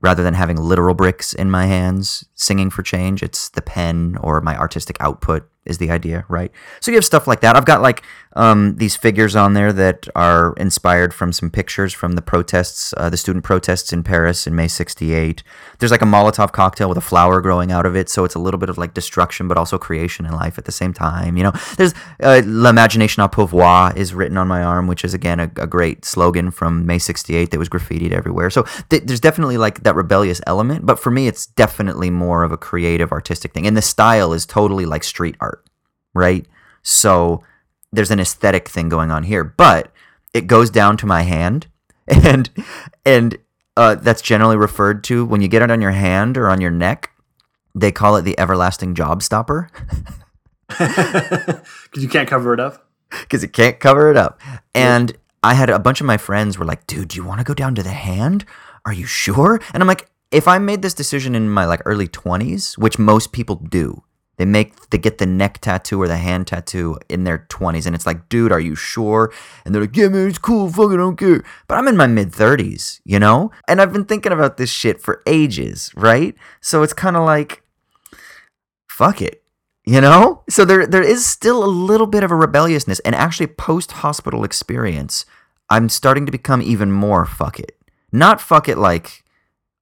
Speaker 2: rather than having literal bricks in my hands singing for change, it's the pen or my artistic output is the idea, right? So you have stuff like that. I've got like um, these figures on there that are inspired from some pictures from the protests, uh, the student protests in Paris in May 68. There's like a Molotov cocktail with a flower growing out of it. So it's a little bit of like destruction, but also creation in life at the same time. You know, there's uh, L'imagination à pouvoir is written on my arm, which is again a, a great slogan from May 68 that was graffitied everywhere. So th- there's definitely like that rebellious element. But for me, it's definitely more of a creative, artistic thing. And the style is totally like street art right? So there's an aesthetic thing going on here, but it goes down to my hand, and and uh, that's generally referred to when you get it on your hand or on your neck. They call it the everlasting job stopper
Speaker 1: because you can't cover it up.
Speaker 2: Because it can't cover it up, and. I had a bunch of my friends were like, dude, do you want to go down to the hand? Are you sure? And I'm like, if I made this decision in my like early 20s, which most people do, they make they get the neck tattoo or the hand tattoo in their 20s and it's like, dude, are you sure? And they're like, yeah, man, it's cool, fucking don't care. But I'm in my mid 30s, you know? And I've been thinking about this shit for ages, right? So it's kind of like fuck it. You know? So there there is still a little bit of a rebelliousness and actually post hospital experience, I'm starting to become even more fuck it. Not fuck it like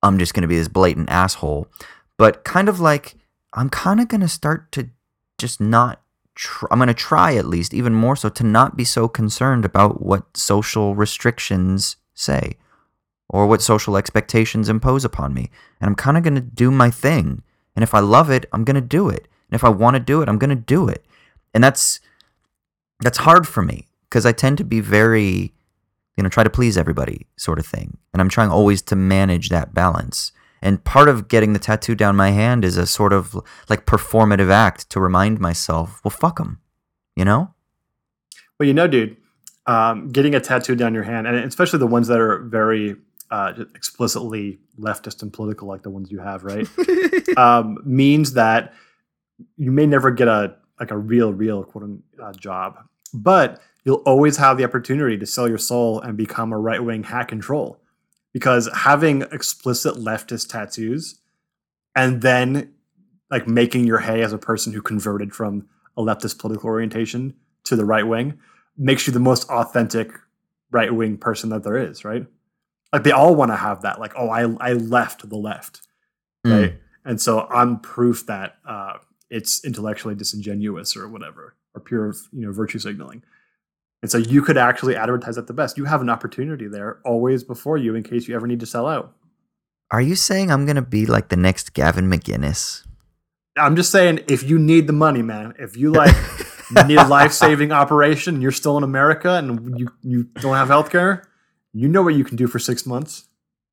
Speaker 2: I'm just going to be this blatant asshole, but kind of like I'm kind of going to start to just not I'm going to try at least even more so to not be so concerned about what social restrictions say or what social expectations impose upon me. And I'm kind of going to do my thing. And if I love it, I'm going to do it. And if I want to do it, I'm going to do it. And that's that's hard for me because I tend to be very you know, try to please everybody sort of thing. And I'm trying always to manage that balance. And part of getting the tattoo down my hand is a sort of like performative act to remind myself, well, fuck them, you know?
Speaker 1: Well, you know, dude, um, getting a tattoo down your hand, and especially the ones that are very uh, explicitly leftist and political, like the ones you have, right? um, means that you may never get a like a real, real quote uh, job, but you'll always have the opportunity to sell your soul and become a right wing hack and troll. because having explicit leftist tattoos and then like making your hay as a person who converted from a leftist political orientation to the right wing makes you the most authentic right wing person that there is, right? Like they all want to have that, like, oh, I I left the left, mm. right? And so I'm proof that uh, it's intellectually disingenuous or whatever, or pure, you know, virtue signaling. And so you could actually advertise at the best. You have an opportunity there always before you in case you ever need to sell out.
Speaker 2: Are you saying I'm going to be like the next Gavin McInnes?
Speaker 1: I'm just saying if you need the money, man, if you like need a life saving operation, you're still in America and you, you don't have health care, you know what you can do for six months.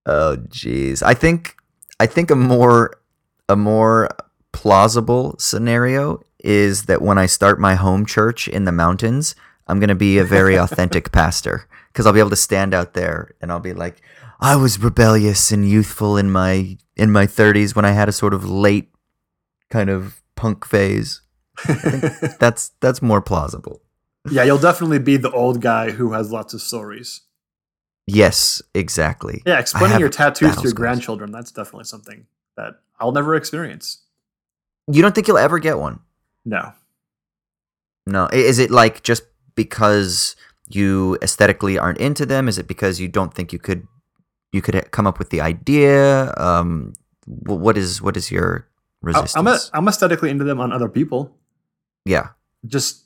Speaker 2: Oh jeez. I think I think a more a more plausible scenario is that when I start my home church in the mountains, I'm gonna be a very authentic pastor because I'll be able to stand out there and I'll be like, I was rebellious and youthful in my in my 30s when I had a sort of late kind of punk phase. that's that's more plausible.
Speaker 1: Yeah, you'll definitely be the old guy who has lots of stories.
Speaker 2: Yes, exactly.
Speaker 1: Yeah, explaining your tattoos to your grandchildren, that's definitely something that I'll never experience.
Speaker 2: You don't think you'll ever get one?
Speaker 1: No.
Speaker 2: No. Is it like just because you aesthetically aren't into them? Is it because you don't think you could you could come up with the idea? Um, what is what is your resistance?
Speaker 1: I'm a, I'm aesthetically into them on other people.
Speaker 2: Yeah.
Speaker 1: Just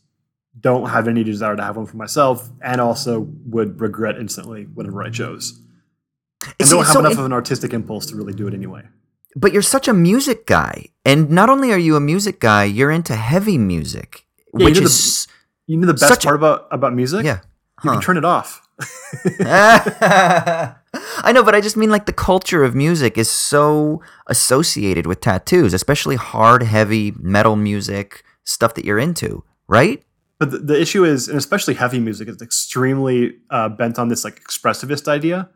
Speaker 1: don't have any desire to have one for myself, and also would regret instantly whatever I chose. And don't have so enough it, of an artistic impulse to really do it anyway.
Speaker 2: But you're such a music guy, and not only are you a music guy, you're into heavy music, yeah, which is
Speaker 1: you know the best part a, about about music.
Speaker 2: Yeah,
Speaker 1: you can turn it off.
Speaker 2: I know, but I just mean like the culture of music is so associated with tattoos, especially hard, heavy metal music, stuff that you're into, right?
Speaker 1: But the, the issue is, and especially heavy music, is extremely uh, bent on this like expressivist idea,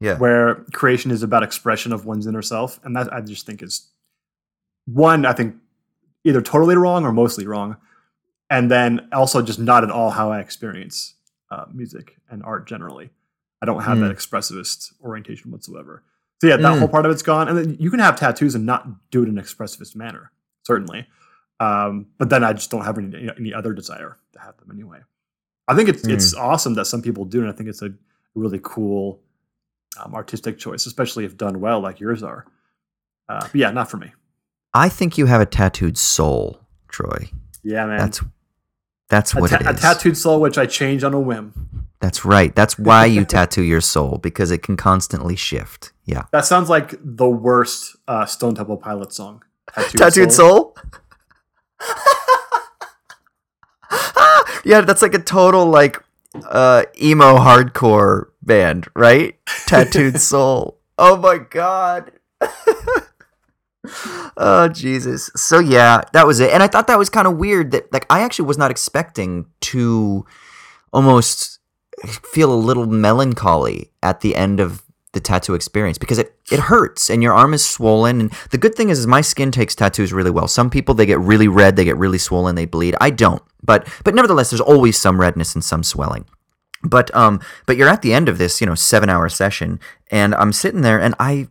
Speaker 2: yeah,
Speaker 1: where creation is about expression of one's inner self, and that I just think is one. I think either totally wrong or mostly wrong, and then also just not at all how I experience uh, music and art generally. I don't have mm. that expressivist orientation whatsoever. So yeah, that mm. whole part of it's gone. And then you can have tattoos and not do it in an expressivist manner, certainly. Um, but then I just don't have any, any other desire to have them anyway. I think it's mm. it's awesome that some people do, and I think it's a really cool um, artistic choice, especially if done well, like yours are. Uh, but yeah, not for me.
Speaker 2: I think you have a tattooed soul, Troy.
Speaker 1: Yeah, man.
Speaker 2: That's that's what
Speaker 1: ta-
Speaker 2: it is.
Speaker 1: A tattooed soul, which I change on a whim.
Speaker 2: That's right. That's why you tattoo your soul because it can constantly shift. Yeah.
Speaker 1: That sounds like the worst uh, Stone Temple Pilot song.
Speaker 2: Tattooed, tattooed soul. soul? yeah, that's like a total like uh, emo hardcore band, right? Tattooed soul. Oh my god oh Jesus. So yeah, that was it. And I thought that was kind of weird that like I actually was not expecting to almost feel a little melancholy at the end of the tattoo experience because it, it hurts and your arm is swollen. And the good thing is, is my skin takes tattoos really well. Some people they get really red they get really swollen they bleed. I don't. But but nevertheless there's always some redness and some swelling. But um but you're at the end of this you know seven hour session and i'm sitting there and i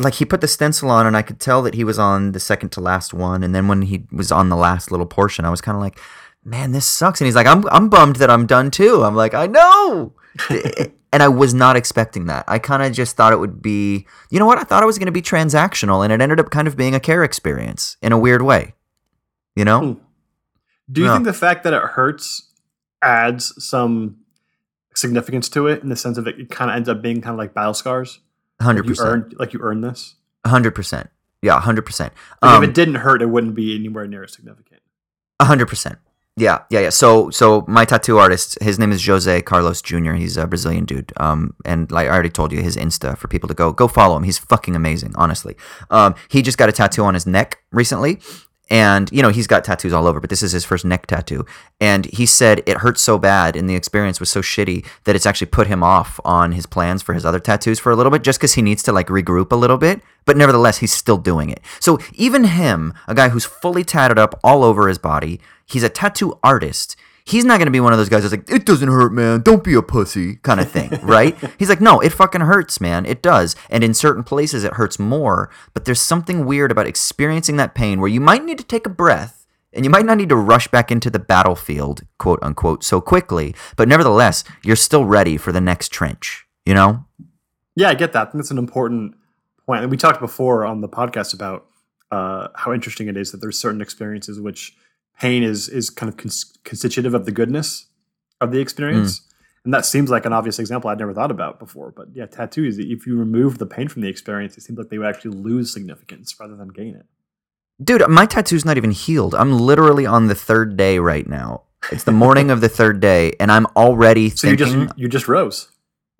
Speaker 2: like he put the stencil on and I could tell that he was on the second to last one and then when he was on the last little portion I was kind of like man this sucks and he's like I'm I'm bummed that I'm done too. I'm like I know. and I was not expecting that. I kind of just thought it would be you know what? I thought it was going to be transactional and it ended up kind of being a care experience in a weird way. You know? Hmm.
Speaker 1: Do you think the fact that it hurts adds some significance to it in the sense of it, it kind of ends up being kind of like battle scars.
Speaker 2: Hundred
Speaker 1: Like you
Speaker 2: percent.
Speaker 1: like you earn this.
Speaker 2: Hundred percent. Yeah, hundred percent. Um,
Speaker 1: if it didn't hurt, it wouldn't be anywhere near as significant.
Speaker 2: A hundred percent. Yeah, yeah, yeah. So, so my tattoo artist, his name is Jose Carlos Jr. He's a Brazilian dude. Um, and like I already told you, his Insta for people to go go follow him. He's fucking amazing, honestly. Um, he just got a tattoo on his neck recently, and you know he's got tattoos all over, but this is his first neck tattoo. And he said it hurt so bad, and the experience was so shitty that it's actually put him off on his plans for his other tattoos for a little bit, just because he needs to like regroup a little bit. But nevertheless, he's still doing it. So even him, a guy who's fully tatted up all over his body, he's a tattoo artist. He's not going to be one of those guys that's like, it doesn't hurt, man. Don't be a pussy, kind of thing, right? He's like, no, it fucking hurts, man. It does. And in certain places, it hurts more. But there's something weird about experiencing that pain where you might need to take a breath and you might not need to rush back into the battlefield, quote unquote, so quickly. But nevertheless, you're still ready for the next trench, you know?
Speaker 1: Yeah, I get that. I think that's an important point. And we talked before on the podcast about uh, how interesting it is that there's certain experiences which pain is is kind of cons- constitutive of the goodness of the experience. Mm. And that seems like an obvious example I'd never thought about before. But yeah, tattoos, if you remove the pain from the experience, it seems like they would actually lose significance rather than gain it.
Speaker 2: Dude, my tattoo's not even healed. I'm literally on the third day right now. It's the morning of the third day, and I'm already
Speaker 1: So you
Speaker 2: thinking.
Speaker 1: just you just rose.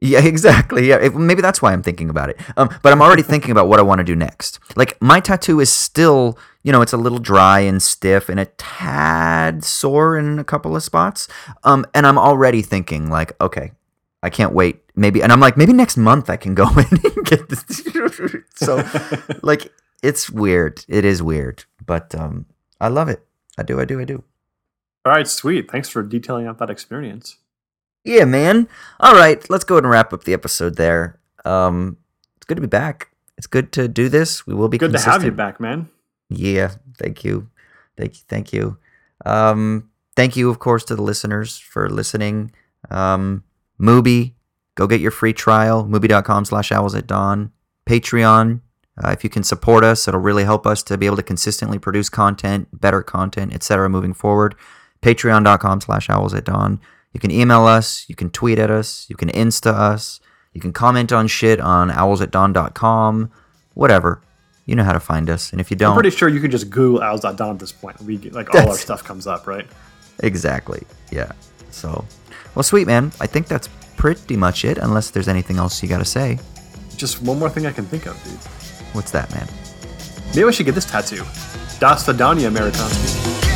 Speaker 2: Yeah, exactly. Yeah, it- maybe that's why I'm thinking about it. Um, but I'm already thinking about what I want to do next. Like my tattoo is still, you know, it's a little dry and stiff and a tad sore in a couple of spots. Um, and I'm already thinking like, okay, I can't wait. Maybe, and I'm like, maybe next month I can go in and get this. so, like, it's weird. It is weird, but um, I love it. I do. I do. I do.
Speaker 1: All right, sweet. Thanks for detailing out that experience.
Speaker 2: Yeah, man. All right, let's go ahead and wrap up the episode there. Um, it's good to be back. It's good to do this. We will be
Speaker 1: Good to have you back, man.
Speaker 2: Yeah, thank you, thank you, thank you. Um, thank you, of course, to the listeners for listening. Um, Mubi, go get your free trial. Mubi.com slash owls at dawn. Patreon, uh, if you can support us, it'll really help us to be able to consistently produce content, better content, etc. moving forward. Patreon.com slash owls at dawn. You can email us, you can tweet at us, you can Insta us, you can comment on shit on owlsatdawn.com, whatever. You know how to find us. And if you don't.
Speaker 1: I'm pretty sure you could just Google Owls.Dawn at this point. We get, like all our stuff comes up, right?
Speaker 2: Exactly. Yeah. So, well, sweet man. I think that's pretty much it. Unless there's anything else you got to say.
Speaker 1: Just one more thing I can think of, dude.
Speaker 2: What's that, man?
Speaker 1: Maybe I should get this tattoo. Das Vidania Amerikanski.